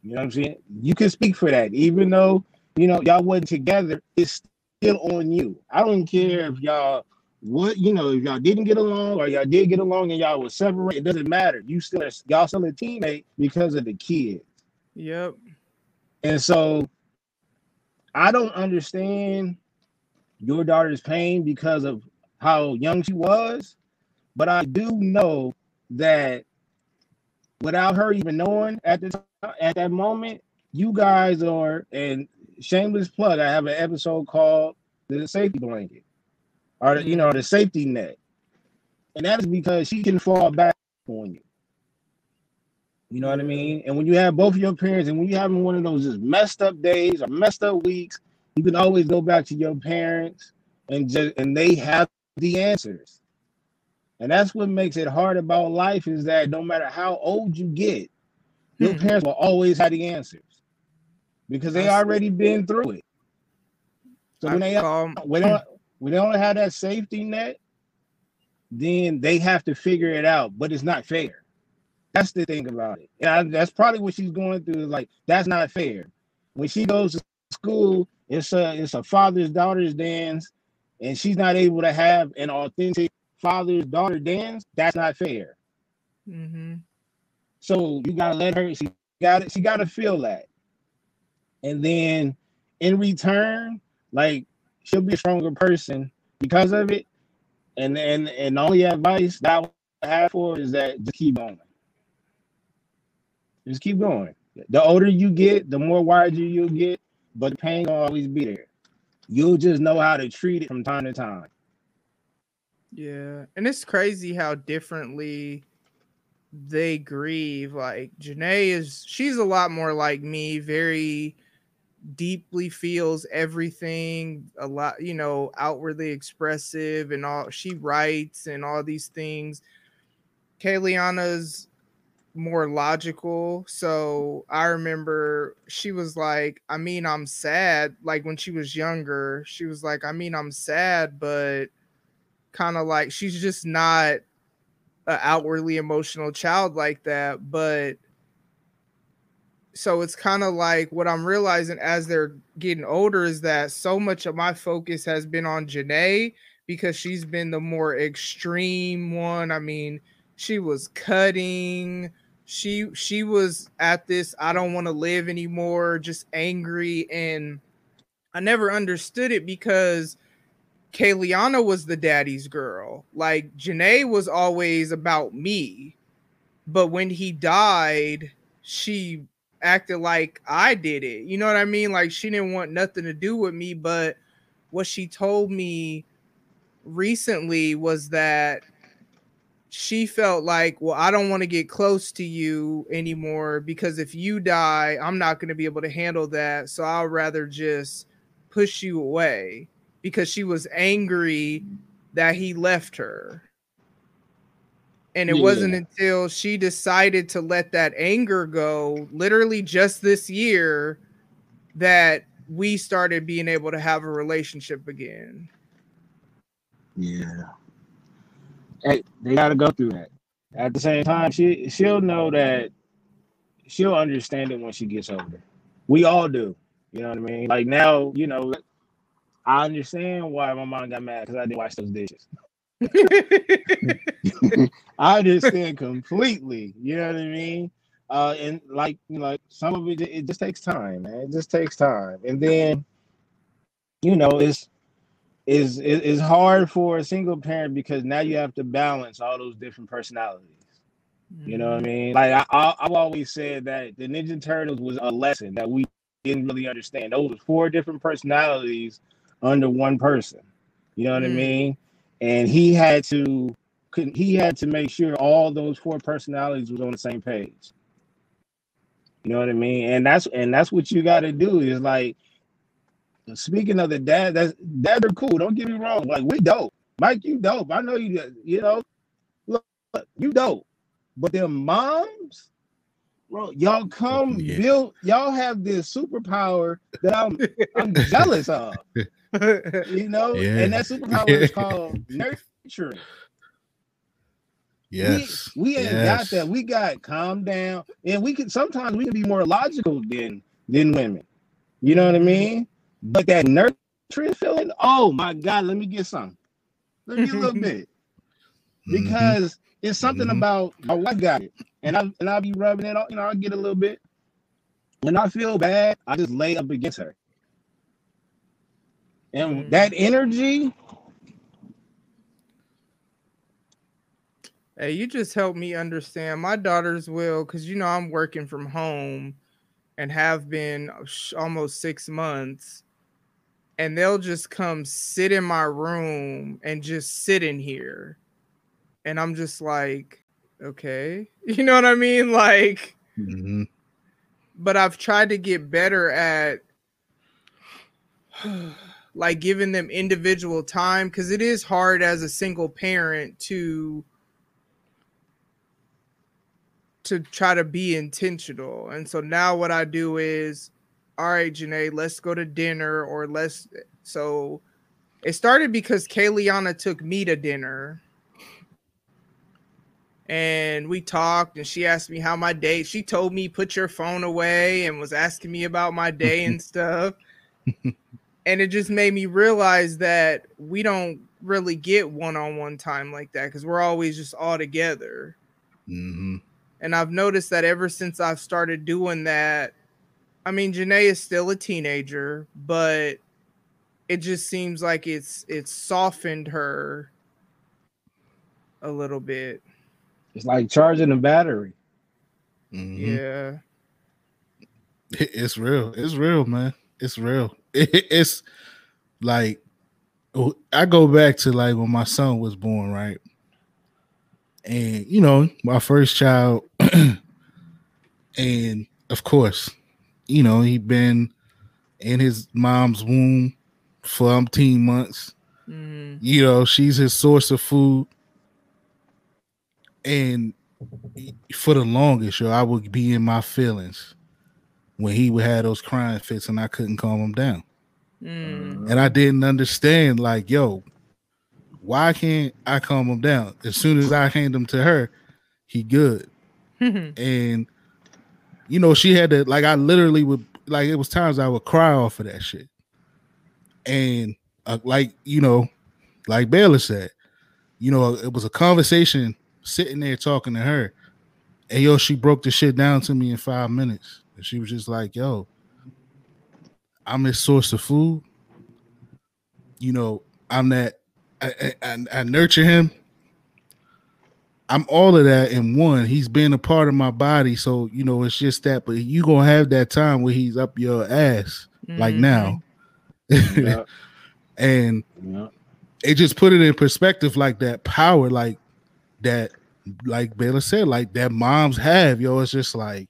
S3: You know what I'm saying? You can speak for that, even though you know y'all wasn't together. It's still on you. I don't care if y'all what you know if y'all didn't get along or y'all did get along and y'all was separated. It doesn't matter. You still y'all still a teammate because of the kid.
S2: Yep.
S3: And so I don't understand your daughter's pain because of how young she was, but I do know that without her even knowing at the time, at that moment, you guys are and shameless plug. I have an episode called the safety blanket, or you know the safety net, and that is because she can fall back on you. You know what I mean? And when you have both of your parents, and when you're having one of those just messed up days or messed up weeks, you can always go back to your parents and just and they have the answers. And that's what makes it hard about life is that no matter how old you get, your
S2: Hmm.
S3: parents will always have the answers because they already been through it. So when they
S2: call,
S3: when they don't when they don't have that safety net, then they have to figure it out. But it's not fair. That's the thing about it. And I, that's probably what she's going through. Like that's not fair. When she goes to school, it's a it's a father's daughter's dance, and she's not able to have an authentic father's daughter dance. That's not fair.
S2: hmm
S3: So you gotta let her. She got it. She gotta feel that, and then in return, like she'll be a stronger person because of it. And and and the only advice that I have for is that just keep going. Just keep going. The older you get, the more wiser you'll get, but the pain will always be there. You'll just know how to treat it from time to time.
S2: Yeah, and it's crazy how differently they grieve. Like Janae is, she's a lot more like me, very deeply feels everything, a lot, you know, outwardly expressive and all. She writes and all these things. Kayliana's more logical. So I remember she was like, I mean, I'm sad. Like when she was younger, she was like, I mean, I'm sad, but kind of like she's just not an outwardly emotional child like that. But so it's kind of like what I'm realizing as they're getting older is that so much of my focus has been on Janae because she's been the more extreme one. I mean, she was cutting, she she was at this I don't want to live anymore, just angry and I never understood it because Kayliana was the daddy's girl. Like Janae was always about me. But when he died, she acted like I did it. You know what I mean? Like she didn't want nothing to do with me. But what she told me recently was that she felt like, well, I don't want to get close to you anymore because if you die, I'm not going to be able to handle that. So I'll rather just push you away because she was angry that he left her. And it yeah. wasn't until she decided to let that anger go, literally just this year, that we started being able to have a relationship again.
S3: Yeah. Hey, they got to go through that. At the same time, she she'll know that she'll understand it when she gets older. We all do. You know what I mean? Like now, you know, I understand why my mom got mad because I didn't wash those dishes. [laughs] I understand completely. You know what I mean? Uh, and like you know, like some of it, it just takes time, man. It just takes time, and then you know, it's is is hard for a single parent because now you have to balance all those different personalities. You know what I mm-hmm. mean? Like I, I, have always said that the Ninja Turtles was a lesson that we didn't really understand. Those were four different personalities under one person. You know what mm. I mean? And he had to he had to make sure all those four personalities was on the same page. You know what I mean? And that's and that's what you got to do is like speaking of the dad, that's dads are cool. Don't get me wrong. Like we dope. Mike, you dope. I know you you know, look, you dope. But them moms, bro, y'all come yeah. build, y'all have this superpower that I'm I'm jealous of. [laughs] you know, yeah. and that superpower is [laughs] called nurturing.
S4: Yes,
S3: we, we ain't yes. got that. We got calm down, and we can sometimes we can be more logical than than women. You know what I mean? But that nurturing feeling, oh my God, let me get some. Let me get a little [laughs] bit. Mm-hmm. Because mm-hmm. it's something mm-hmm. about my wife got it. And I and I'll be rubbing it, on, you know, I'll get a little bit. When I feel bad, I just lay up against her. And mm-hmm. that energy.
S2: Hey, you just helped me understand. My daughters will, because you know I'm working from home and have been almost six months and they'll just come sit in my room and just sit in here. And I'm just like, okay. [laughs] You know what I mean? Like, mm-hmm. but I've tried to get better at [sighs] like giving them individual time because it is hard as a single parent to to try to be intentional. And so now what I do is all right, Janae, let's go to dinner or let's. So it started because Kayliana took me to dinner and we talked and she asked me how my day she told me put your phone away and was asking me about my day and [laughs] stuff and it just made me realize that we don't really get one-on-one time like that because we're always just all together mm-hmm. and i've noticed that ever since i've started doing that I mean, Janae is still a teenager, but it just seems like it's it's softened her a little bit.
S3: It's like charging a battery.
S2: Mm-hmm. Yeah.
S4: It's real. It's real, man. It's real. [laughs] It's like oh, I go back to like when my son was born, right? And you know, my first child, [clears throat] and of course, you know, he'd been in his mom's womb for umpteen months. Mm. You know, she's his source of food. And for the longest, yo, I would be in my feelings when he would have those crying fits and I couldn't calm him down. Mm. And I didn't understand, like, yo, why can't I calm him down? As soon as I hand him to her, he good. [laughs] and you know, she had to like I literally would like it was times I would cry off of that shit. And uh, like, you know, like Baylor said, you know, it was a conversation sitting there talking to her. And yo, she broke the shit down to me in five minutes. And she was just like, yo, I'm this source of food. You know, I'm that I, I, I nurture him. I'm all of that in one. He's been a part of my body, so you know it's just that. But you gonna have that time where he's up your ass, mm-hmm. like now, yeah. [laughs] and yeah. it just put it in perspective, like that power, like that, like Baylor said, like that moms have. Yo, it's just like,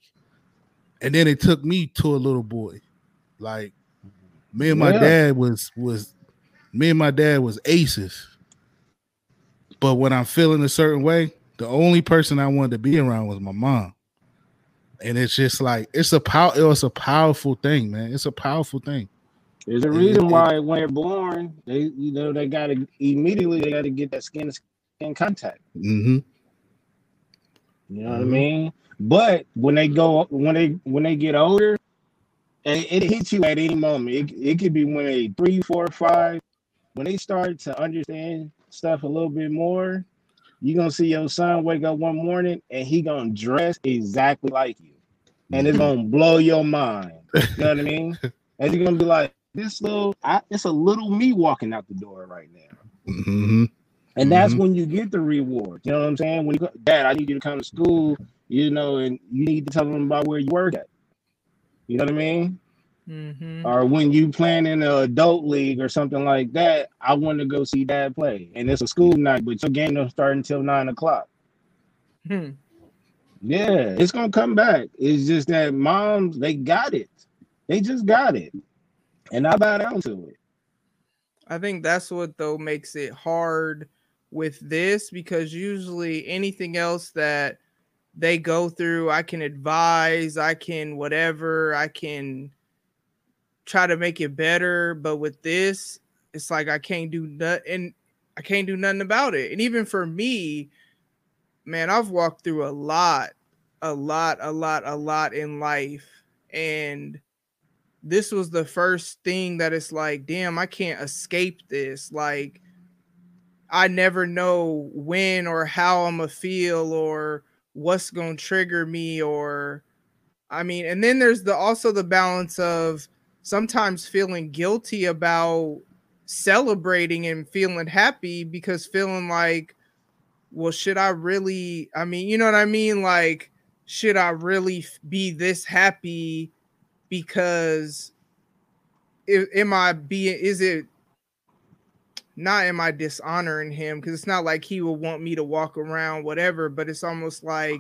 S4: and then it took me to a little boy, like me and my yeah. dad was was me and my dad was aces. But when I'm feeling a certain way, the only person I wanted to be around was my mom. And it's just like it's a power it's a powerful thing, man. It's a powerful thing.
S3: There's a reason why when they're born, they you know they gotta immediately they gotta get that skin to skin contact.
S4: Mm-hmm.
S3: You know mm-hmm. what I mm-hmm. mean? But when they go when they when they get older, it, it hits you at any moment. It, it could be when they three, four, five, when they start to understand stuff a little bit more, you're gonna see your son wake up one morning and he gonna dress exactly like you. And it's gonna blow your mind. You know what I mean? [laughs] And you're gonna be like, this little I, it's a little me walking out the door right now.
S4: Mm-hmm.
S3: And that's mm-hmm. when you get the reward. You know what I'm saying? When you go, Dad, I need you to come to school, you know, and you need to tell them about where you work at. You know what I mean?
S2: Mm-hmm.
S3: Or when you playing in an adult league or something like that, I want to go see dad play. And it's a school night, but your game don't start until nine o'clock.
S2: Hmm.
S3: Yeah, it's gonna come back. It's just that moms, they got it. They just got it. And I bow down to it.
S2: I think that's what though makes it hard with this because usually anything else that they go through, I can advise, I can whatever, I can try to make it better, but with this, it's like I can't do nothing. I can't do nothing about it. And even for me, man, I've walked through a lot, a lot, a lot, a lot in life, and this was the first thing that it's like, damn, I can't escape this. Like, I never know when or how I'm gonna feel or what's gonna trigger me or I mean, and then there's the also the balance of sometimes feeling guilty about celebrating and feeling happy because feeling like well should i really i mean you know what i mean? Like should i really be this happy because am i being is it not am i dishonoring him? Because it's not like he will want me to walk around whatever but it's almost like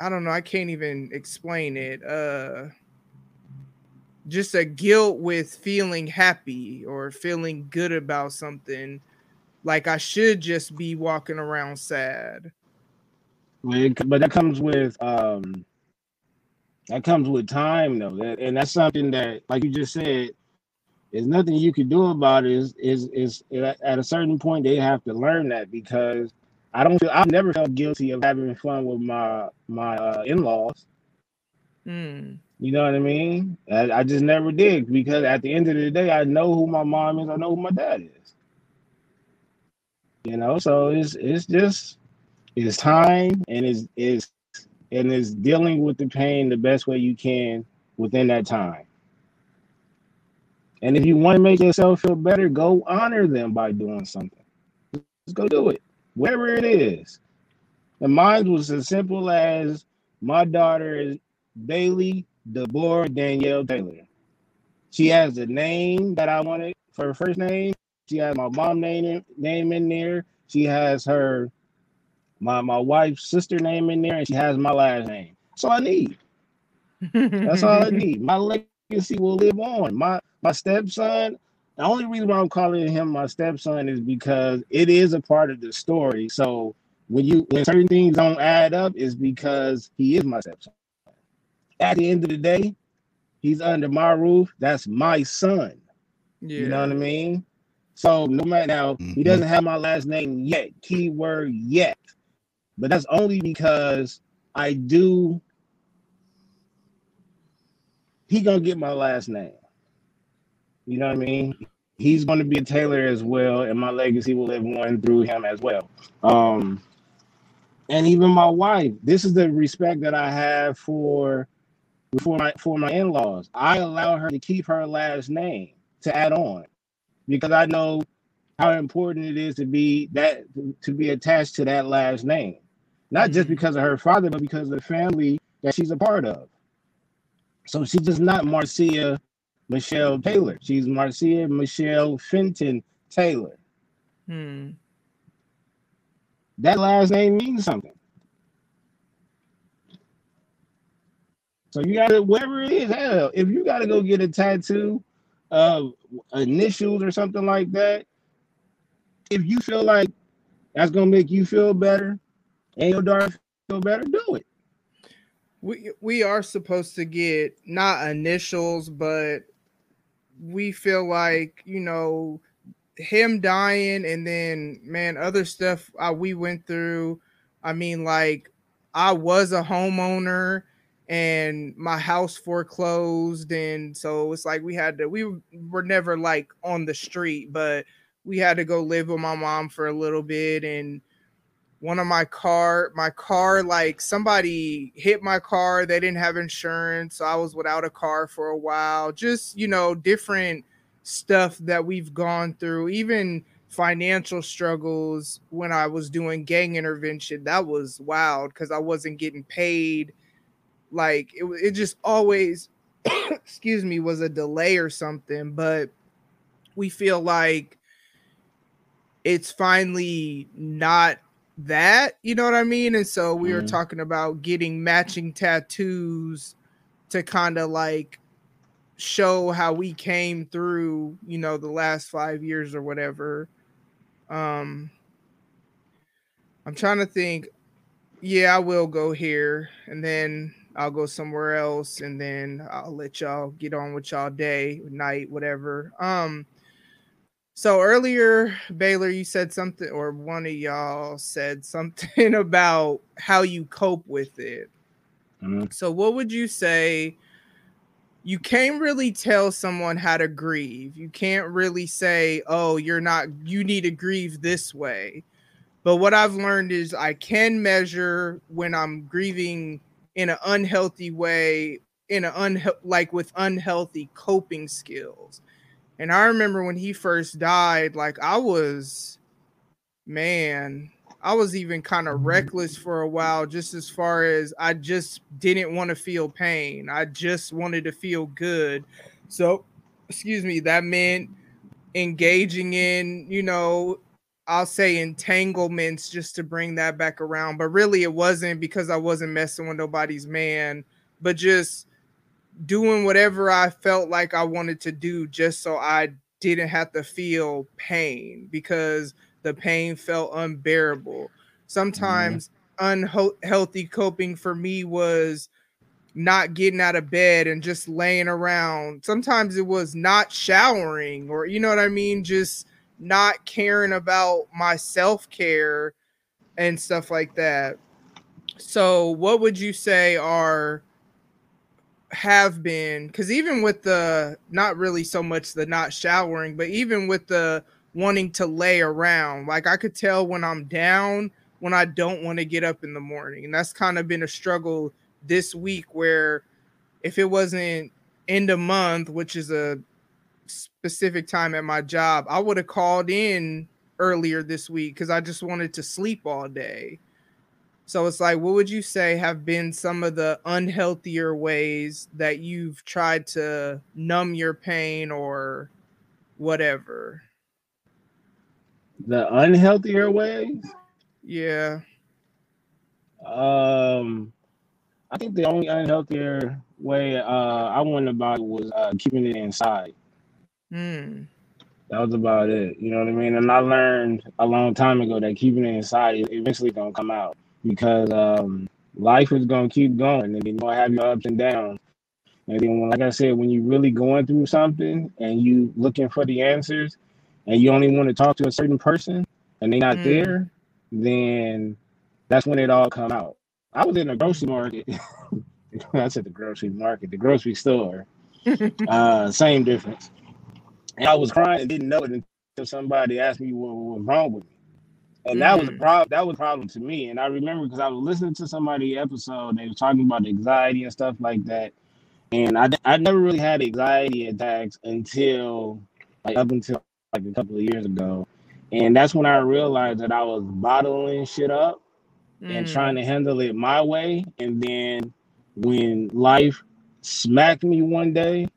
S2: i don't know i can't even explain it uh just a guilt with feeling happy or feeling good about something like i should just be walking around sad.
S3: But that comes with um that comes with time though. And that's something that like you just said there's nothing you can do about it. Is is is at a certain point they have to learn that because i don't feel i've never felt guilty of having fun with my my uh, in-laws.
S2: Mm.
S3: You know what I mean? I, I, just never did because at the end of the day, I know who my mom is. I know who my dad is. You know, so it's it's just it's time and it's is and it's dealing with the pain the best way you can within that time. And if you want to make yourself feel better, go honor them by doing something. Just go do it, wherever it is. And mine was as simple as my daughter is Bailey Deborah Danielle Taylor. She has the name that I wanted for her first name. She has my mom name name in there. She has her my my wife's sister name in there, and she has my last name. That's all I need. That's all I [laughs] need. My legacy will live on. My my stepson. The only reason why I'm calling him my stepson is because it is a part of the story. So when you when certain things don't add up, is because he is my stepson at the end of the day, he's under my roof. That's my son. Yeah. You know what I mean? So no matter now, mm-hmm. he doesn't have my last name yet. Keyword yet. But that's only because I do he gonna get my last name. You know what I mean? He's going to be a Taylor as well, and my legacy will live on through him as well. Um, and even my wife. This is the respect that I have for for my for my in-laws. I allow her to keep her last name to add on because I know how important it is to be that to be attached to that last name. Not just because of her father, but because of the family that she's a part of. So she's just not Marcia Michelle Taylor. She's Marcia Michelle Fenton Taylor.
S2: Hmm.
S3: That last name means something. So you gotta whatever it is, hell, if you gotta go get a tattoo of initials or something like that, if you feel like that's gonna make you feel better and your daughter feel better, do it.
S2: We we are supposed to get not initials, but we feel like you know him dying and then man other stuff uh, we went through. I mean, like I was a homeowner and my house foreclosed and so it's like we had to we were never like on the street but we had to go live with my mom for a little bit and one of my car my car like somebody hit my car they didn't have insurance so i was without a car for a while just you know different stuff that we've gone through even financial struggles when i was doing gang intervention that was wild because i wasn't getting paid like it, it just always [coughs] excuse me was a delay or something but we feel like it's finally not that you know what i mean and so we were
S3: Mhm.
S2: talking about getting matching tattoos to kind of like show how we came through you know the last five years or whatever um i'm trying to think yeah i will go here and then i'll go somewhere else and then i'll let y'all get on with y'all day night whatever um so earlier, Baylor, you said something, or one of y'all said [laughs] something about how you cope with it.
S3: Mhm.
S2: So, what would you say? You can't really tell someone how to grieve. You can't really say, oh, you're not, you need to grieve this way. But what I've learned is I can measure when I'm grieving in an unhealthy way, in an unhe- like with unhealthy coping skills. And I remember when he first died, like I was, man, I was even kind of reckless for a while, just as far as I just didn't want to feel pain. I just wanted to feel good. So, excuse me, that meant engaging in, you know, I'll say entanglements just to bring that back around. But really, it wasn't because I wasn't messing with nobody's man, but just doing whatever I felt like I wanted to do just so I didn't have to feel pain because the pain felt unbearable. Mm-hmm. Sometimes unhealthy coping for me was not getting out of bed and just laying around. Sometimes it was not showering or you know what I mean, just not caring about my self-care and stuff like that. So, what would you say are have been because even with the not really so much the not showering, but even with the wanting to lay around, like I could tell when I'm down when I don't want to get up in the morning. And that's kind of been a struggle this week where if it wasn't end of month, which is a specific time at my job, I would have called in earlier this week because I just wanted to sleep all day. So it's like, what would you say have been some of the unhealthier ways that you've tried to numb your pain or whatever?
S3: The unhealthier ways.
S2: Yeah.
S3: Um, I think the only unhealthier way uh, I went about it was uh, keeping it inside.
S2: Hmm.
S3: That was about it. You know what I mean? And I learned a long time ago that keeping it inside is eventually gonna come out because um, life is gonna keep going, and you're gonna have your ups and downs. And then, when, like I said, when you're really going through something and you looking for the answers, and you only want to talk to a certain person, and they're not
S2: Mm.
S3: there, then that's when it all come out. I was in a grocery market. [laughs] I said the grocery market, the grocery store, [laughs] uh, same difference. And I was crying and didn't know it until somebody asked me what was wrong with me. And that was a
S2: Mm.
S3: problem. That was a problem to me. And I remember because I was listening to somebody episode, they were talking about anxiety and stuff like that. And I, I never really had anxiety attacks until like up until like a couple of years ago. And that's when I realized that I was bottling shit up and
S2: Mm.
S3: trying to handle it my way. And then when life smacked me one day,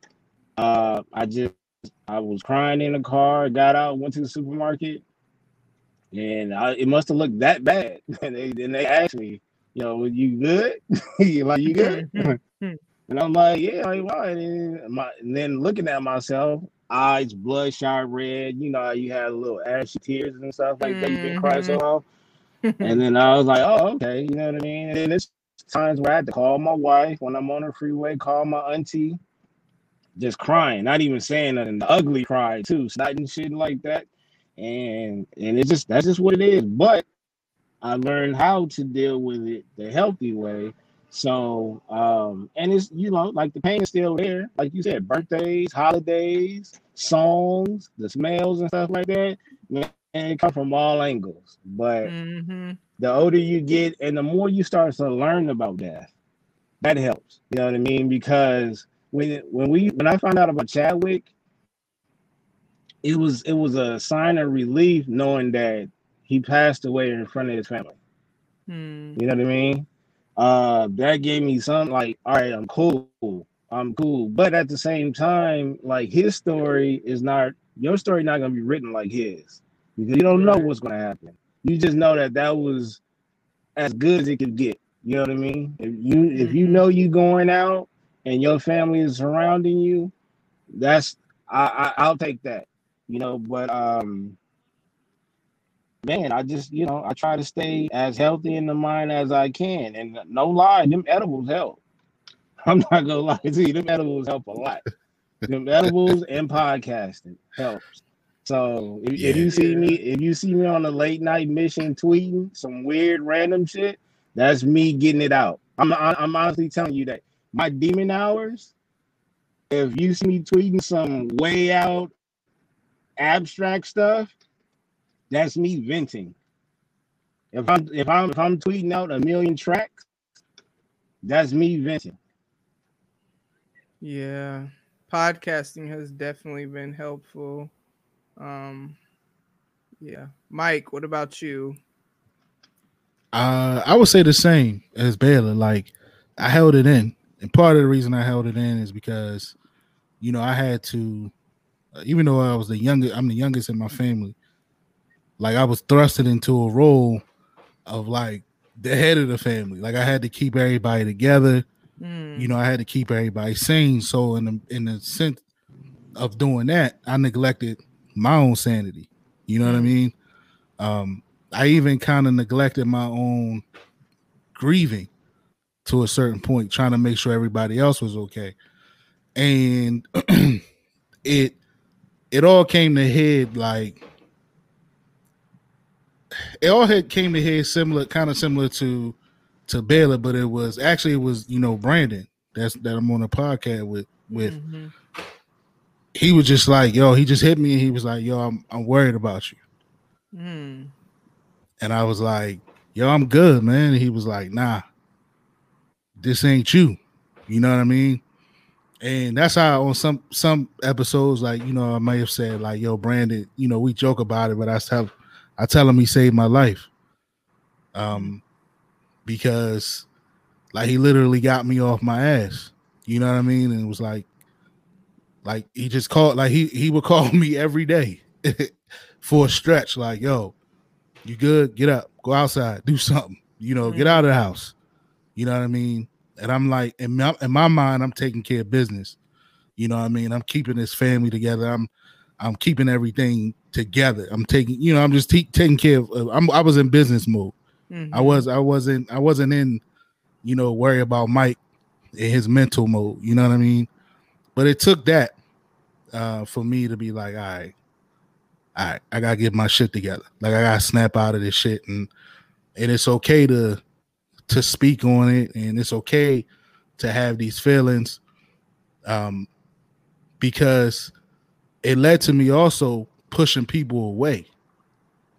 S3: uh, I just I was crying in the car, got out, went to the supermarket, and I, it must have looked that bad. [laughs] and they they asked me, "Yo, you good? [laughs] you like you good?"
S2: Mhm. [laughs]
S3: and I'm like, "Yeah, like why?" And, my, and then looking at myself, eyes bloodshot red. You know, you had a little ashy tears and stuff like that. You've been crying so long. And then I was like, oh, okay, you know what I mean? And then there's times where I had to call my wife when I'm on the freeway, call my auntie, just crying, not even saying nothing, the ugly cry too, snotting shit like that. And and it's just that's just what it is. But I learned how to deal with it the healthy way. So um, and it's you know, like the pain is still there, like you said, birthdays, holidays, songs, the smells and stuff like that. Man, it come from all angles. But
S2: Mhm.
S3: the older you get and the more you start to learn about death, that helps. You know what I mean? Because when when we when I found out about Chadwick, it was it was a sign of relief knowing that he passed away in front of his family.
S2: Mm.
S3: You know what I mean? Uh that gave me some like, all right, I'm cool. I'm cool. But at the same time, like his story is not your story not gonna be written like his. Because you don't know what's gonna happen. You just know that that was as good as it could get. You know what I mean? If you if you
S2: Mhm.
S3: know you going out and your family is surrounding you, that's I, I I'll take that. You know, but um man, I just you know I try to stay as healthy in the mind as I can, and no lie, them edibles help. [laughs] I'm not gonna lie to you, them edibles help a lot. [laughs] them edibles and podcasting helps. So if, if you see me, if you see me on a late night mission tweeting some weird random shit, that's me getting it out. I'm I'm honestly telling you that my demon hours. If you see me tweeting some way out abstract stuff, that's me venting. If I'm if I'm if I'm tweeting out a million tracks, that's me venting.
S2: Yeah. Podcasting has definitely been helpful. Um yeah. Mike, what about you?
S4: Uh, I would say the same as Baylor. Like I held it in, and part of the reason I held it in is because, you know, I had to, uh, even though I was the youngest, I'm the youngest in my family. Like I was thrusted into a role of like the head of the family. Like I had to keep everybody together.
S2: Mm.
S4: You know, I had to keep everybody sane. So in the in the sense of doing that, I neglected my own sanity. You know what I mean? Um, I even kind of neglected my own grieving to a certain point, trying to make sure everybody else was okay. And [clears throat] it it all came to head like it all had came to head similar, kind of similar to to Baylor, but it was actually it was you know Brandon that's that I'm on a podcast with with.
S2: Mhm.
S4: He was just like, yo, he just hit me and he was like, yo, I'm I'm worried about you.
S2: Mm.
S4: And I was like, yo, I'm good, man. And he was like, nah, this ain't you. You know what I mean? And that's how on some some episodes, like, you know, I may have said, like, yo, Brandon, you know, we joke about it, but I tell I tell him he saved my life. Um, because like he literally got me off my ass. You know what I mean? And it was like, like he just called, like he he would [laughs] call me every day [laughs] for a stretch, like, yo, you good? Get up, go outside, do something. You know, get out of the house. You know what I mean? And I'm like, in my, in my mind, I'm taking care of business. You know what I mean? I'm keeping this family together. I'm I'm keeping everything together. I'm taking, you know, I'm just te- taking care of. I'm, I was in business mode. I
S2: Mhm.
S4: was, I wasn't, I wasn't in, you know, worry about Mike in his mental mode. You know what I mean? But it took that uh, for me to be like, all right, all right, I gotta get my shit together. Like I gotta snap out of this shit, and and it's okay to to speak on it, and it's okay to have these feelings. Um, because it led to me also pushing people away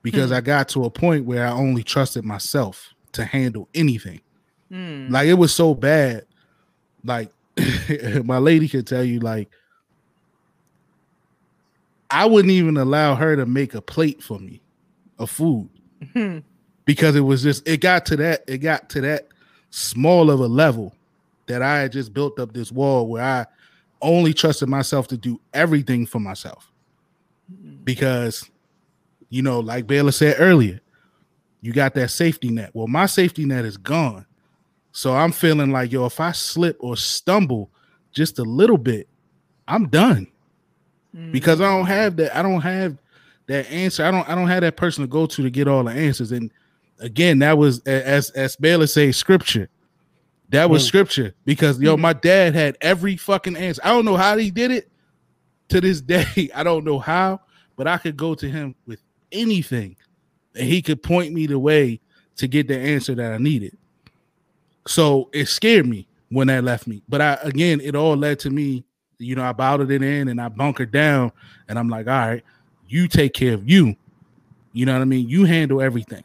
S4: because
S2: Hmm.
S4: I got to a point where I only trusted myself to handle anything.
S2: Hmm.
S4: Like it was so bad. Like [laughs] my lady could tell you, like I wouldn't even allow her to make a plate for me of food
S2: Hmm.
S4: Because it was just it got to that it got to that small of a level that I had just built up this wall where I only trusted myself to do everything for myself because you know like Baylor said earlier you got that safety net well my safety net is gone so I'm feeling like yo if I slip or stumble just a little bit I'm done because I don't mm. have that. I don't have that answer. I don't. I don't have that person to go to to get all the answers. And again, that was as as Baylor say, scripture. That was
S3: Mm.
S4: scripture because yo, my dad had every fucking answer. I don't know how he did it. To this [laughs] day, I don't know how, but I could go to him with anything, and he could point me the way to get the answer that I needed. So it scared me when that left me. But I again, it all led to me you know, I bottled it in and I bunkered down, and I'm like, all right, you take care of you. You know what I mean? You handle everything.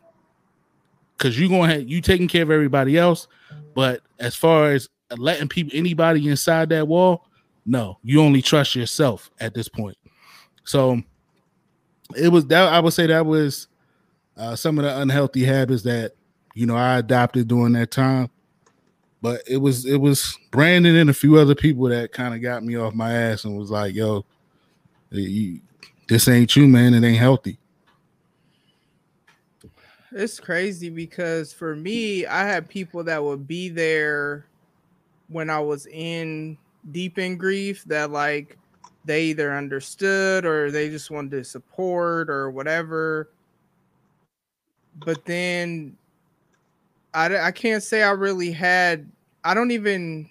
S4: Cause you gonna have you taking care of everybody else. But as far as letting people anybody inside that wall, no, you only trust yourself at this point. So it was that I would say that was uh, some of the unhealthy habits that you know I adopted during that time but it was it was Brandon and a few other people that kind of got me off my ass and was like, "Yo, you, this ain't you, man. It ain't healthy."
S2: It's crazy because for me, I had people that would be there when I was in deep in grief that like they either understood or they just wanted to support or whatever. But then I, I can't say I really had, I don't even,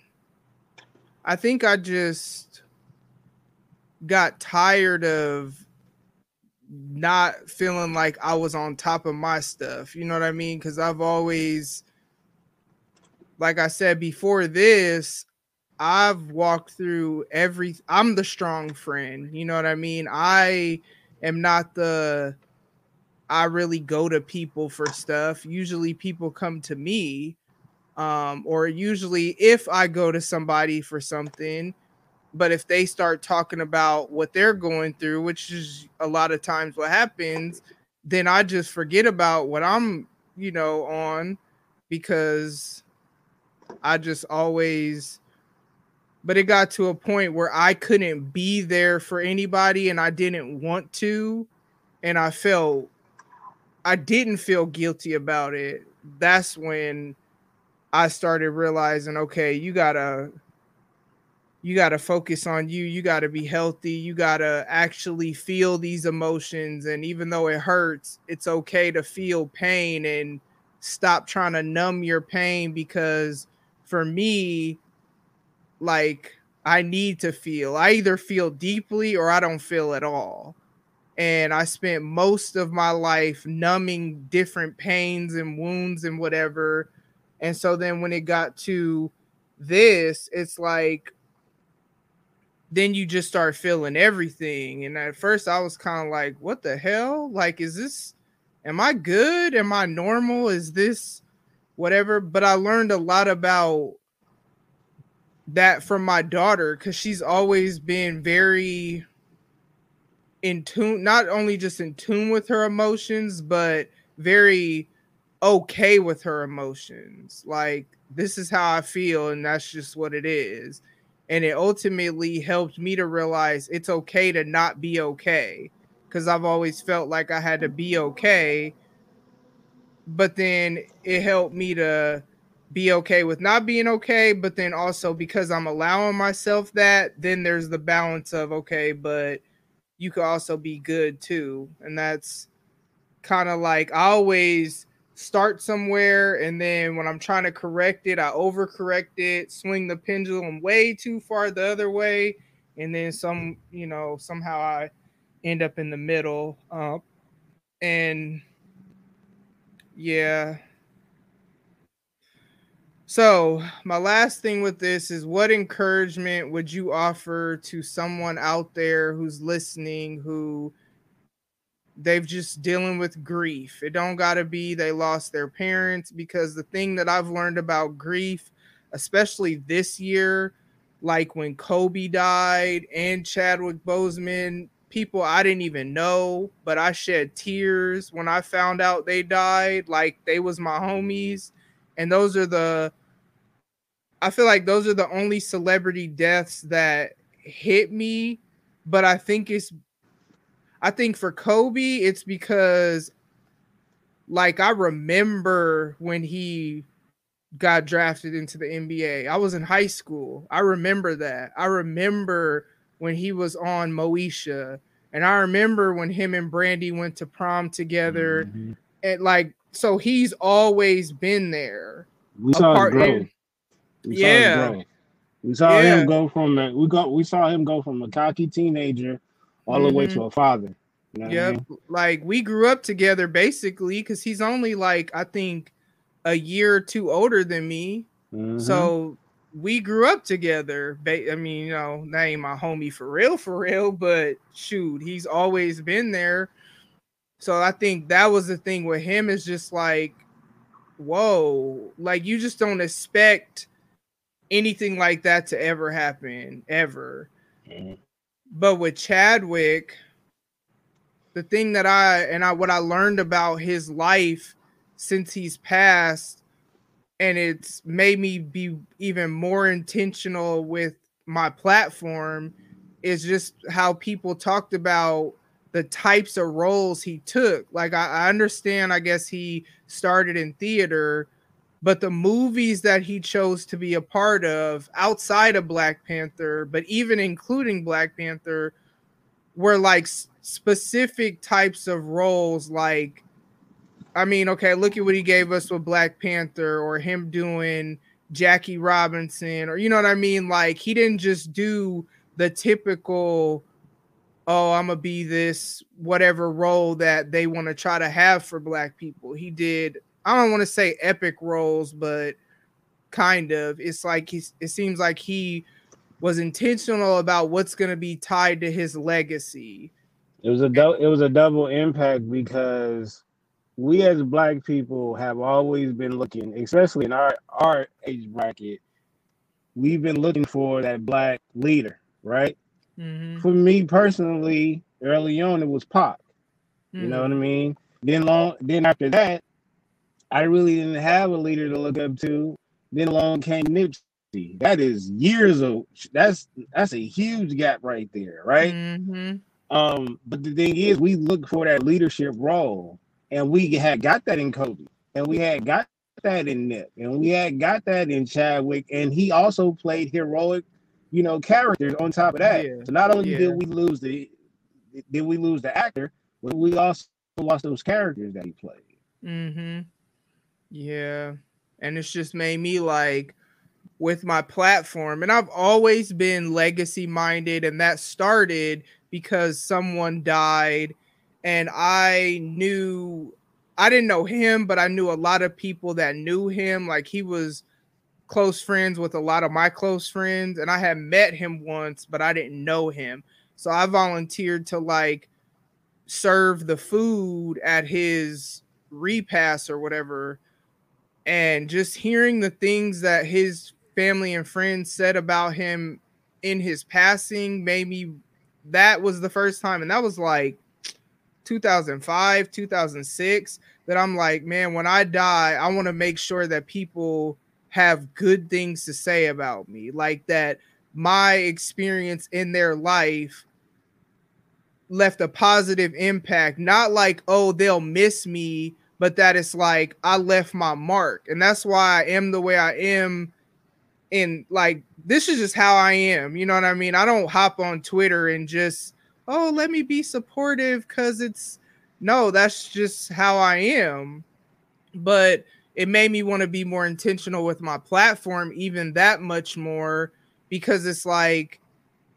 S2: I think I just got tired of not feeling like I was on top of my stuff. You know what I mean? Because I've always, like I said before this, I've walked through every. I'm the strong friend. You know what I mean? I am not the. I really go to people for stuff. Usually, people come to me, um, or usually if I go to somebody for something, but if they start talking about what they're going through, which is a lot of times what happens, then I just forget about what I'm, you know, on because I just always but it got to a point where I couldn't be there for anybody and I didn't want to and I felt I didn't feel guilty about it. That's when I started realizing okay, you got to you got to focus on you. You got to be healthy. You got to actually feel these emotions. And even though it hurts, it's okay to feel pain and stop trying to numb your pain because for me, like, I need to feel. I either feel deeply or I don't feel at all. And I spent most of my life numbing different pains and wounds and whatever. And so then when it got to this, it's like, then you just start feeling everything. And at first, I was kind of like, what the hell? Like, is this, am I good? Am I normal? Is this whatever? But I learned a lot about that from my daughter because she's always been very in tune, not only just in tune with her emotions, but very okay with her emotions. Like, this is how I feel, and that's just what it is and it ultimately helped me to realize it's okay to not be okay because I've always felt like I had to be okay. But then it helped me to be okay with not being okay. But then also because I'm allowing myself that, then there's the balance of okay, but you could also be good too. And that's kind of like I always start somewhere and then when I'm trying to correct it, I overcorrect it, swing the pendulum way too far the other way, and then some, you know, somehow I end up in the middle. Um, and yeah, So, my last thing with this is what encouragement would you offer to someone out there who's listening who they've just dealing with grief. It don't got to be they lost their parents because the thing that I've learned about grief, especially this year, like when Kobe died and Chadwick Boseman, people I didn't even know, but I shed tears when I found out they died, like they was my homies. And those are the I feel like those are the only celebrity deaths that hit me, but I think it's I think for Kobe, it's because like I remember when he got drafted into the NBA. I was in high school. I remember that. I remember when he was on Moesha. And I remember when him and Brandy went to prom together. Mm-hmm. And like so he's always been there.
S3: We saw him grow. We yeah. Saw him We saw yeah. him go from a, we got we saw him go from a cocky teenager all mm-hmm. the way to mm-hmm. a father.
S2: You know yep. I mean? Like we grew up together basically because he's only like I think a year or two older than me. Mm-hmm. So we grew up together. I mean, you know, that ain't my homie for real, for real, but shoot, he's always been there. So I think that was the thing with him is just like, whoa, like you just don't expect anything like that to ever happen, ever. Mm-hmm. But with Chadwick, the thing that I and I what I learned about his life since he's passed and it's made me be even more intentional with my platform is just how people talked about the types of roles he took. Like I, I understand, I guess he started in theater, but the movies that he chose to be a part of outside of Black Panther, but even including Black Panther, were like specific types of roles like I mean, okay, look at what he gave us with Black Panther or him doing Jackie Robinson or you know what I mean? Like he didn't just do the typical oh, I'm gonna be this whatever role that they want to try to have for black people. He did I don't want to say epic roles, but kind of. It's like he's it seems like he was intentional about what's going to be tied to his legacy
S3: it was a do- it was a double impact because we as black people have always been looking, especially in our our age bracket, we've been looking for that black leader, right? Mm-hmm. For me personally, early on it was Pac. Mm-hmm. You know what I mm-hmm. mean? Then long then after that, I really didn't have a leader to look up to. Then along came Nipsey. That is years of that's that's a huge gap right there, right? Mm-hmm. Um, but the thing is, we look for that leadership role, and we had got that in Kobe, and we had got that in Nip, and we had got that in Chadwick, and he also played heroic, you know, characters on top of that. Yeah. So not only yeah. did we lose the did we lose the actor, but we also lost those characters that he played.
S2: Mm-hmm. Yeah. And it's just made me like with my platform, and I've always been legacy minded, and that started because someone died and I knew I didn't know him, but I knew a lot of people that knew him. Like he was close friends with a lot of my close friends, and I had met him once, but I didn't know him. So I volunteered to like serve the food at his repast or whatever. And just hearing the things that his family and friends said about him in his passing made me that was the first time, and that was like 2005, 2006, that I'm like, man, when I die, I want to make sure that people have good things to say about me, like that my experience in their life left a positive impact, not like, oh, they'll miss me, but that it's like I left my mark. And that's why I am the way I am and like this is just how I am. You know what I mean? I don't hop on Twitter and just, oh, let me be supportive because it's no, that's just how I am. But it made me want to be more intentional with my platform, even that much more, because it's like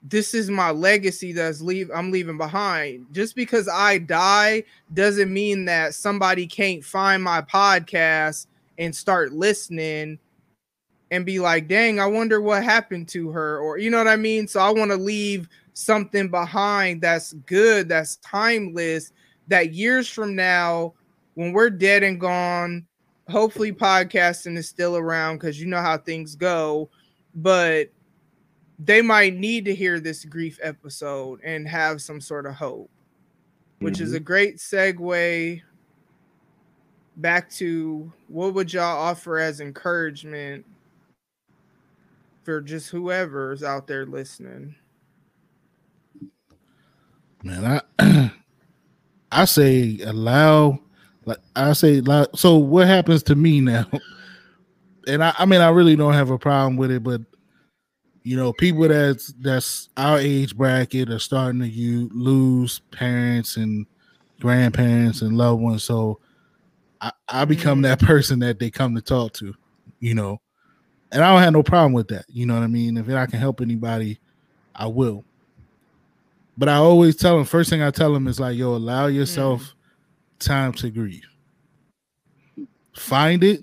S2: this is my legacy that's leave I'm leaving behind. Just because I die doesn't mean that somebody can't find my podcast and start listening and be like, dang, I wonder what happened to her, or you know what I mean? So I want to leave something behind that's good, that's timeless, that years from now, when we're dead and gone, hopefully podcasting is still around because you know how things go, but they might need to hear this grief episode and have some sort of hope, which mm-hmm. is a great segue back to what would y'all offer as encouragement for just whoever's out there listening?
S4: Man, I [clears throat] I say allow like I say so what happens to me now? [laughs] And I, I mean I really don't have a problem with it, but you know, people that's that's our age bracket are starting to you lose parents and grandparents and loved ones. So I, I become mm-hmm. that [laughs] person that they come to talk to, you know. And I don't have no problem with that. You know what I mean? If I can help anybody, I will. But I always tell them, first thing I tell them is like, yo, allow yourself mm. time to grieve. Find it,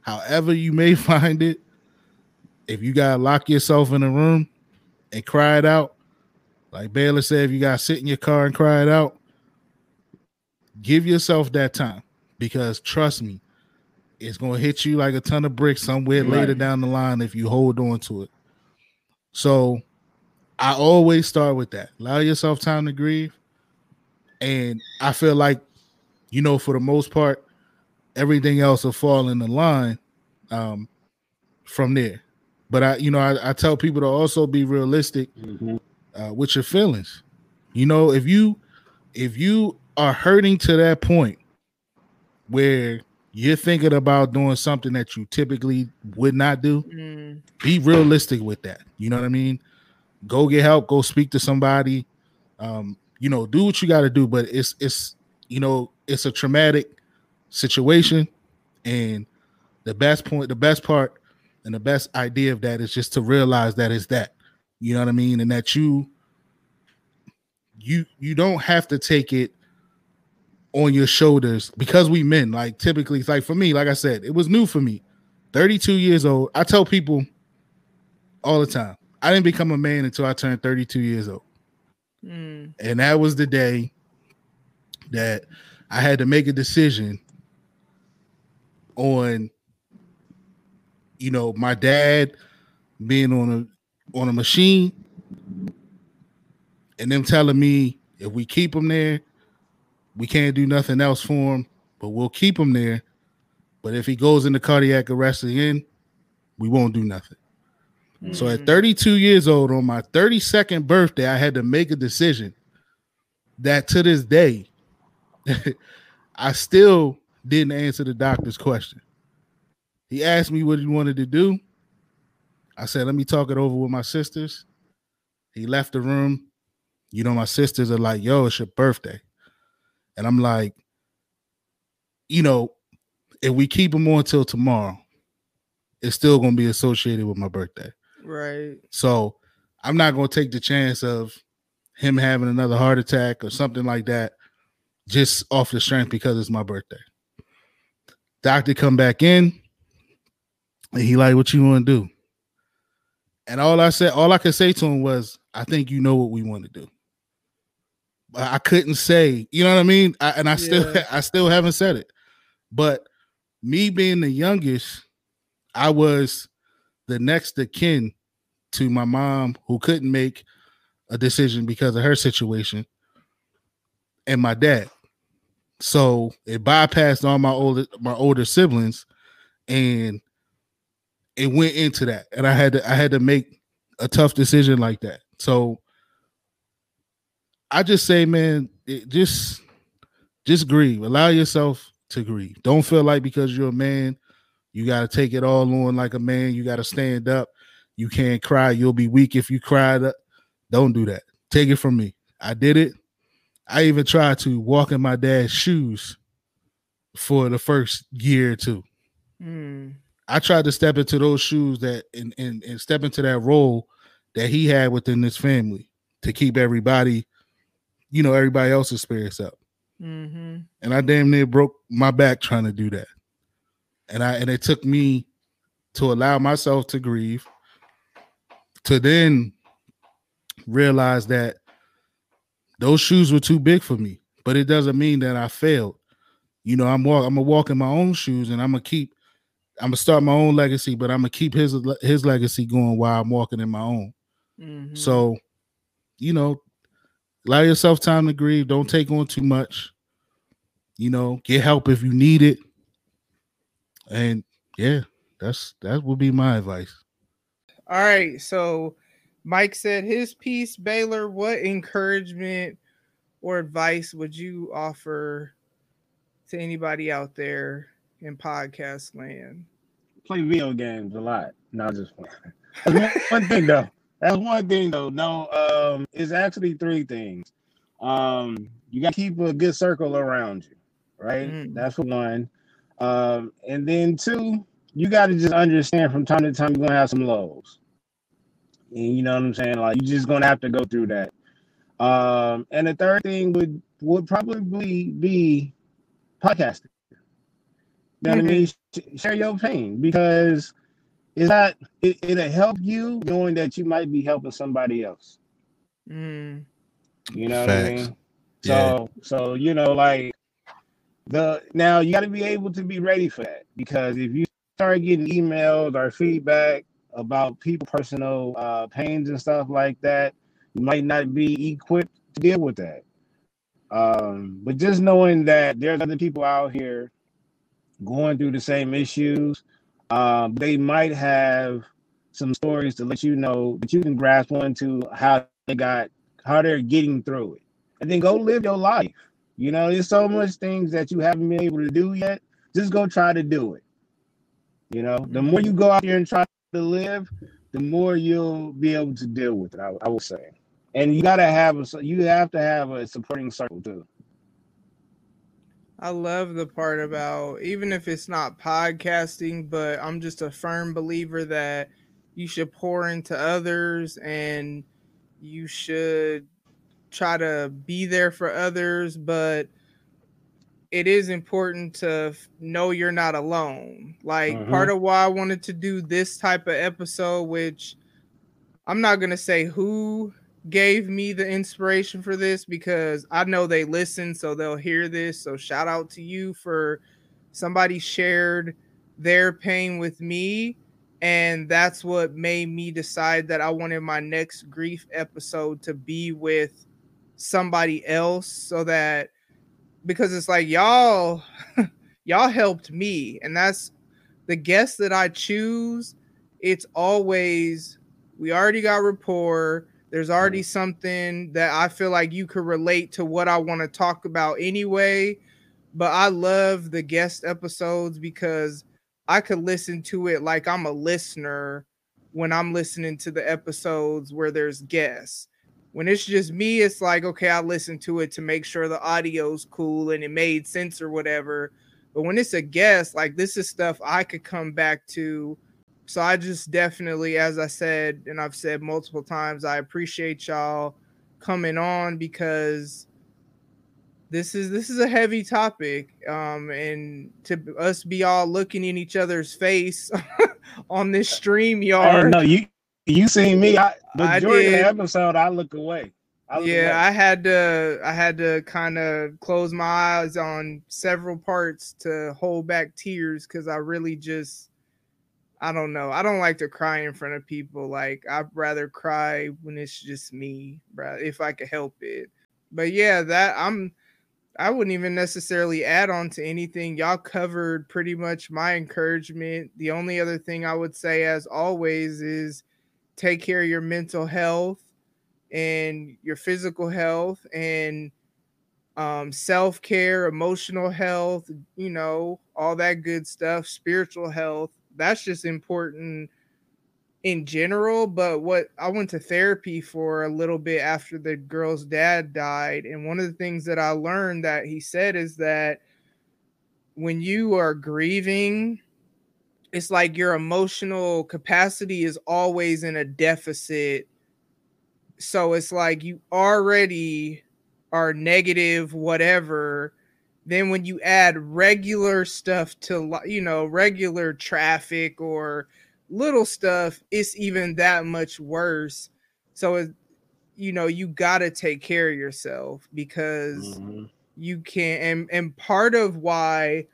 S4: however you may [laughs] find it, if you gotta lock yourself in a room and cry it out, like Baylor said, if you gotta sit in your car and cry it out, give yourself that time because trust me, it's gonna hit you like a ton of bricks somewhere right. later down the line if you hold on to it. So I always start with that. Allow yourself time to grieve. And I feel like, you know, for the most part, everything else will fall in the line um, from there. But I, you know, I, I tell people to also be realistic mm-hmm. uh, with your feelings. You know, if you if you are hurting to that point where you're thinking about doing something that you typically would not do, mm. be realistic with that. You know what I mean? Go get help. Go speak to somebody. Um, you know, do what you got to do. But it's it's you know it's a traumatic situation, and the best point, the best part and the best idea of that is just to realize that it's that. You know what I mean? And that you you you don't have to take it on your shoulders because we men like typically it's like for me like i said it was new for me 32 years old i tell people all the time i didn't become a man until i turned 32 years old mm. and that was the day that i had to make a decision on you know, my dad being on a on a machine and them telling me if we keep him there, we can't do nothing else for him, but we'll keep him there. But if he goes into cardiac arrest again, we won't do nothing. Mm-hmm. So at mm. 32 years old, on my 32nd birthday, I had to make a decision that to this day, [laughs] I still didn't answer the doctor's question. He asked me what he wanted to do. I said, let me talk it over with my sisters. He left the room. You know, my sisters are like, yo, it's your birthday. And I'm like, you know, if we keep him on till tomorrow, it's still gonna be associated with my birthday.
S2: Right.
S4: So I'm not gonna take the chance of him having another heart attack or something like that just off the strength because it's my birthday. Doctor come back in. And he like, what you want to do? And all I said, all I could say to him was, I think you know what we want to do. But I couldn't say, you know what I mean? I, and I yeah. still, [laughs] I still haven't said it. But me being the youngest, I was the next of kin to my mom who couldn't make a decision because of her situation, and my dad. So it bypassed all my older my older siblings, and it went into that, and I had to I had to make a tough decision like that. So I just say, man, just just grieve. Allow yourself to grieve. Don't feel like because you're a man, you got to take it all on like a man. You got to stand up. You can't cry. You'll be weak if you cry. Don't do that. Take it from me. I did it. I even tried to walk in my dad's shoes for the first year or two. Mm. I tried to step into those shoes that and, and and step into that role that he had within this family to keep everybody, you know, everybody else's spirits up. Mm-hmm. And I damn near broke my back trying to do that. And I and it took me to allow myself to grieve, to then realize that those shoes were too big for me. But it doesn't mean that I failed. You know, I'm walk, I'm gonna walk in my own shoes, and I'm gonna keep, I'm gonna start my own legacy, but I'm gonna keep his his legacy going while I'm walking in my own.
S2: Mhm.
S4: So, you know, allow yourself time to grieve. Don't take on too much. You know, get help if you need it. And yeah, that's that would be my advice.
S2: All right, so Mike said his piece. Baylor, what encouragement or advice would you offer to anybody out there in podcast land?
S3: Play video games a lot. No, just one. One, [laughs] one thing though. That's one thing though. No, um, it's actually three things. Um, you got to keep a good circle around you, right?
S2: Mm.
S3: That's one. Um, and then two, you got to just understand from time to time you're gonna have some lows. And you know what I'm saying? Like you're just gonna have to go through that. Um, and the third thing would would probably be podcasting. You know what I mean? Share your pain because it's not it, it'll help you knowing that you might be helping somebody else.
S2: Mm,
S3: You know what I mean?
S4: Yeah.
S3: So so you know, like the now you gotta be able to be ready for that because if you start getting emails or feedback about people personal uh pains and stuff like that, you might not be equipped to deal with that. Um, but just knowing that there's other people out here going through the same issues, um, they might have some stories to let you know that you can grasp onto how they got how they're getting through it. And then go live your life. You know, there's so much things that you haven't been able to do yet. Just go try to do it. You know, the more you go out there and try to live, the more you'll be able to deal with it. I, I will say, and you gotta have a you have to have a supporting circle too.
S2: I love the part about even if it's not podcasting, but I'm just a firm believer that you should pour into others and you should try to be there for others, but it is important to know you're not alone. Like
S3: Mhm.
S2: part of why I wanted to do this type of episode, which I'm not going to say who gave me the inspiration for this because I know they listen, so they'll hear this. So shout out to you for somebody shared their pain with me. And that's what made me decide that I wanted my next grief episode to be with somebody else so that because it's like y'all [laughs] y'all helped me and that's the guests that I choose it's always we already got rapport there's mm-hmm. already something that I feel like you could relate to what I want to talk about anyway but I love the guest episodes because I could listen to it like I'm a listener when I'm listening to the episodes where there's guests when it's just me, it's like, okay, I listen to it to make sure the audio's cool and it made sense or whatever. But when it's a guest, like this is stuff I could come back to. So I just definitely, as I said, and I've said multiple times, I appreciate y'all coming on because this is this is a heavy topic. Um, and to us be all looking in each other's face [laughs] on this stream
S3: y'all
S2: yard.
S3: no, you you seen me. I
S2: I
S3: of
S2: did.
S3: the episode I look away. I look
S2: yeah
S3: away.
S2: i had to i had to kind of close my eyes on several parts to hold back tears because i really just i don't know i don't like to cry in front of people like i'd rather cry when it's just me bruh, if i could help it but yeah that i'm i wouldn't even necessarily add on to anything y'all covered pretty much my encouragement the only other thing i would say as always is take care of your mental health and your physical health and um, self care, emotional health, you know, all that good stuff, spiritual health. That's just important in general. But what I went to therapy for a little bit after the girl's dad died. And one of the things that I learned that he said is that when you are grieving, it's like your emotional capacity is always in a deficit so it's like you already are negative whatever then when you add regular stuff to you know regular traffic or little stuff, it's even that much worse. So it, you know, you gotta take care of yourself because
S3: Mhm.
S2: you can't and and part of why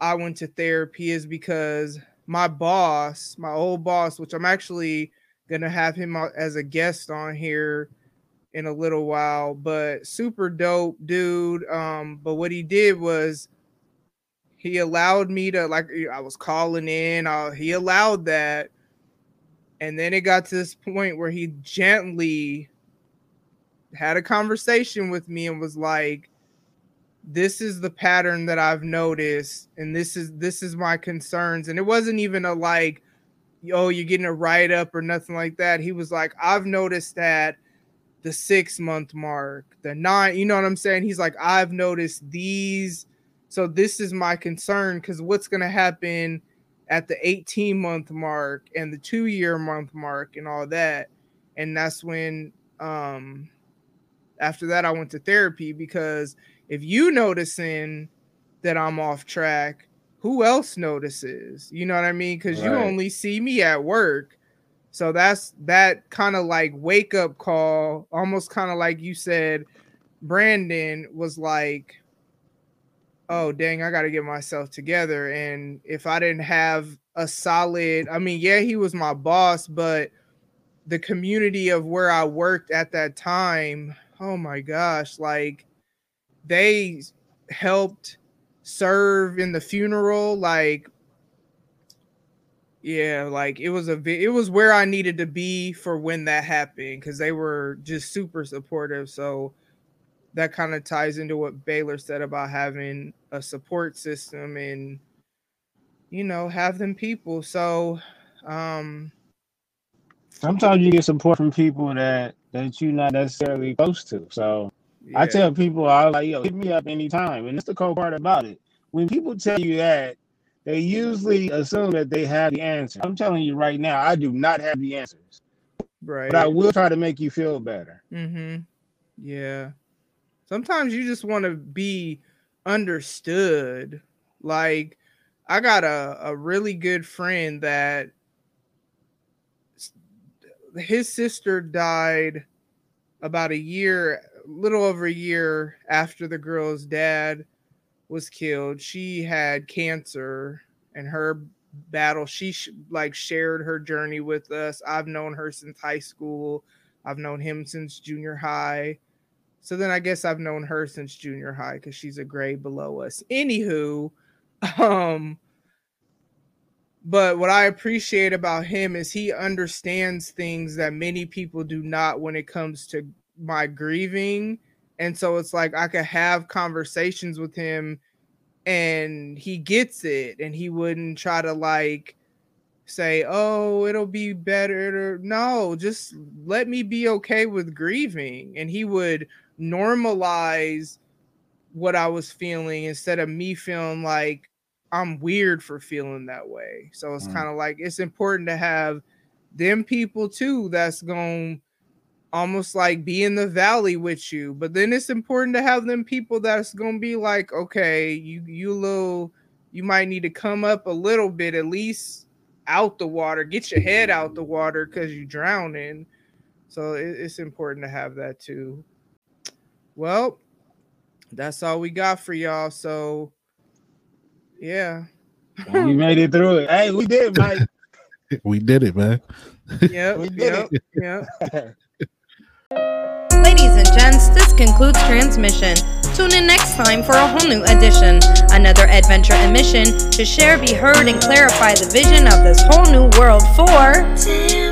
S2: I went to therapy is because my boss, my old boss, which I'm actually gonna have him as a guest on here in a little while, but super dope dude. Um, but what he did was he allowed me to like I was calling in, uh, he allowed that, and then it got to this point where he gently had a conversation with me and was like this is the pattern that I've noticed and this is this is my concerns and it wasn't even a like oh you're getting a write up or nothing like that he was like I've noticed that the 6 month mark the 9 you know what I'm saying he's like I've noticed these so this is my concern cuz what's going to happen at the 18 month mark and the 2 year month mark and all that and that's when um after that I went to therapy because if you noticing that I'm off track, who else notices? You know what I mean? Because you only see me at work. So that's that kind of like wake up call, almost kind of like you said, Brandon was like, oh, dang, I got to get myself together. And if I didn't have a solid, I mean, yeah, he was my boss, but the community of where I worked at that time, oh my gosh, like they helped serve in the funeral like yeah like it was a vi- it was where i needed to be for when that happened because they were just super supportive so that kind of ties into what baylor said about having a support system and you know have them people so um
S3: Sometimes you get support from people that that you're not necessarily close to. So I tell people, I was like, yo, hit me up anytime. And that's the cool part about it. When people tell you that, they usually assume that they have the answer. I'm telling you right now, I do not have the answers,
S2: right
S3: but I will try to make you feel better.
S2: Mm-hmm. Yeah. Sometimes you just want to be understood. Like, I got a, a really good friend that his sister died about a year, little over a year after the girl's dad was killed. She had cancer and her battle. She sh- like shared her journey with us. I've known her since high school. I've known him since junior high. So then I guess I've known her since junior high because she's a grade below us. Anywho, [laughs] um, but what I appreciate about him is he understands things that many people do not when it comes to my grieving. And so it's like I could have conversations with him and he gets it and he wouldn't try to like say, "Oh, it'll be better." No, just let me be okay with grieving, and he would normalize what I was feeling instead of me feeling like I'm weird for feeling that way. So it's
S3: Mm.
S2: kind of like it's important to have them people too that's going to almost like be in the valley with you. But then it's important to have them people that's going to be like, "Okay, you you little you might need to come up a little bit at least out the water, get your head out the water cuz you're drowning." So it, it's important to have that too. Well, that's all we got for y'all. So, yeah.
S3: we made it through it. Hey, we did, Mike. [laughs]
S4: We did it, man.
S2: Yep.
S3: We did
S2: yep. Yep. [laughs]
S1: Ladies and gents, this concludes transmission. Tune in next time for a whole new edition. Another adventure and mission to share, be heard, and clarify the vision of this whole new world for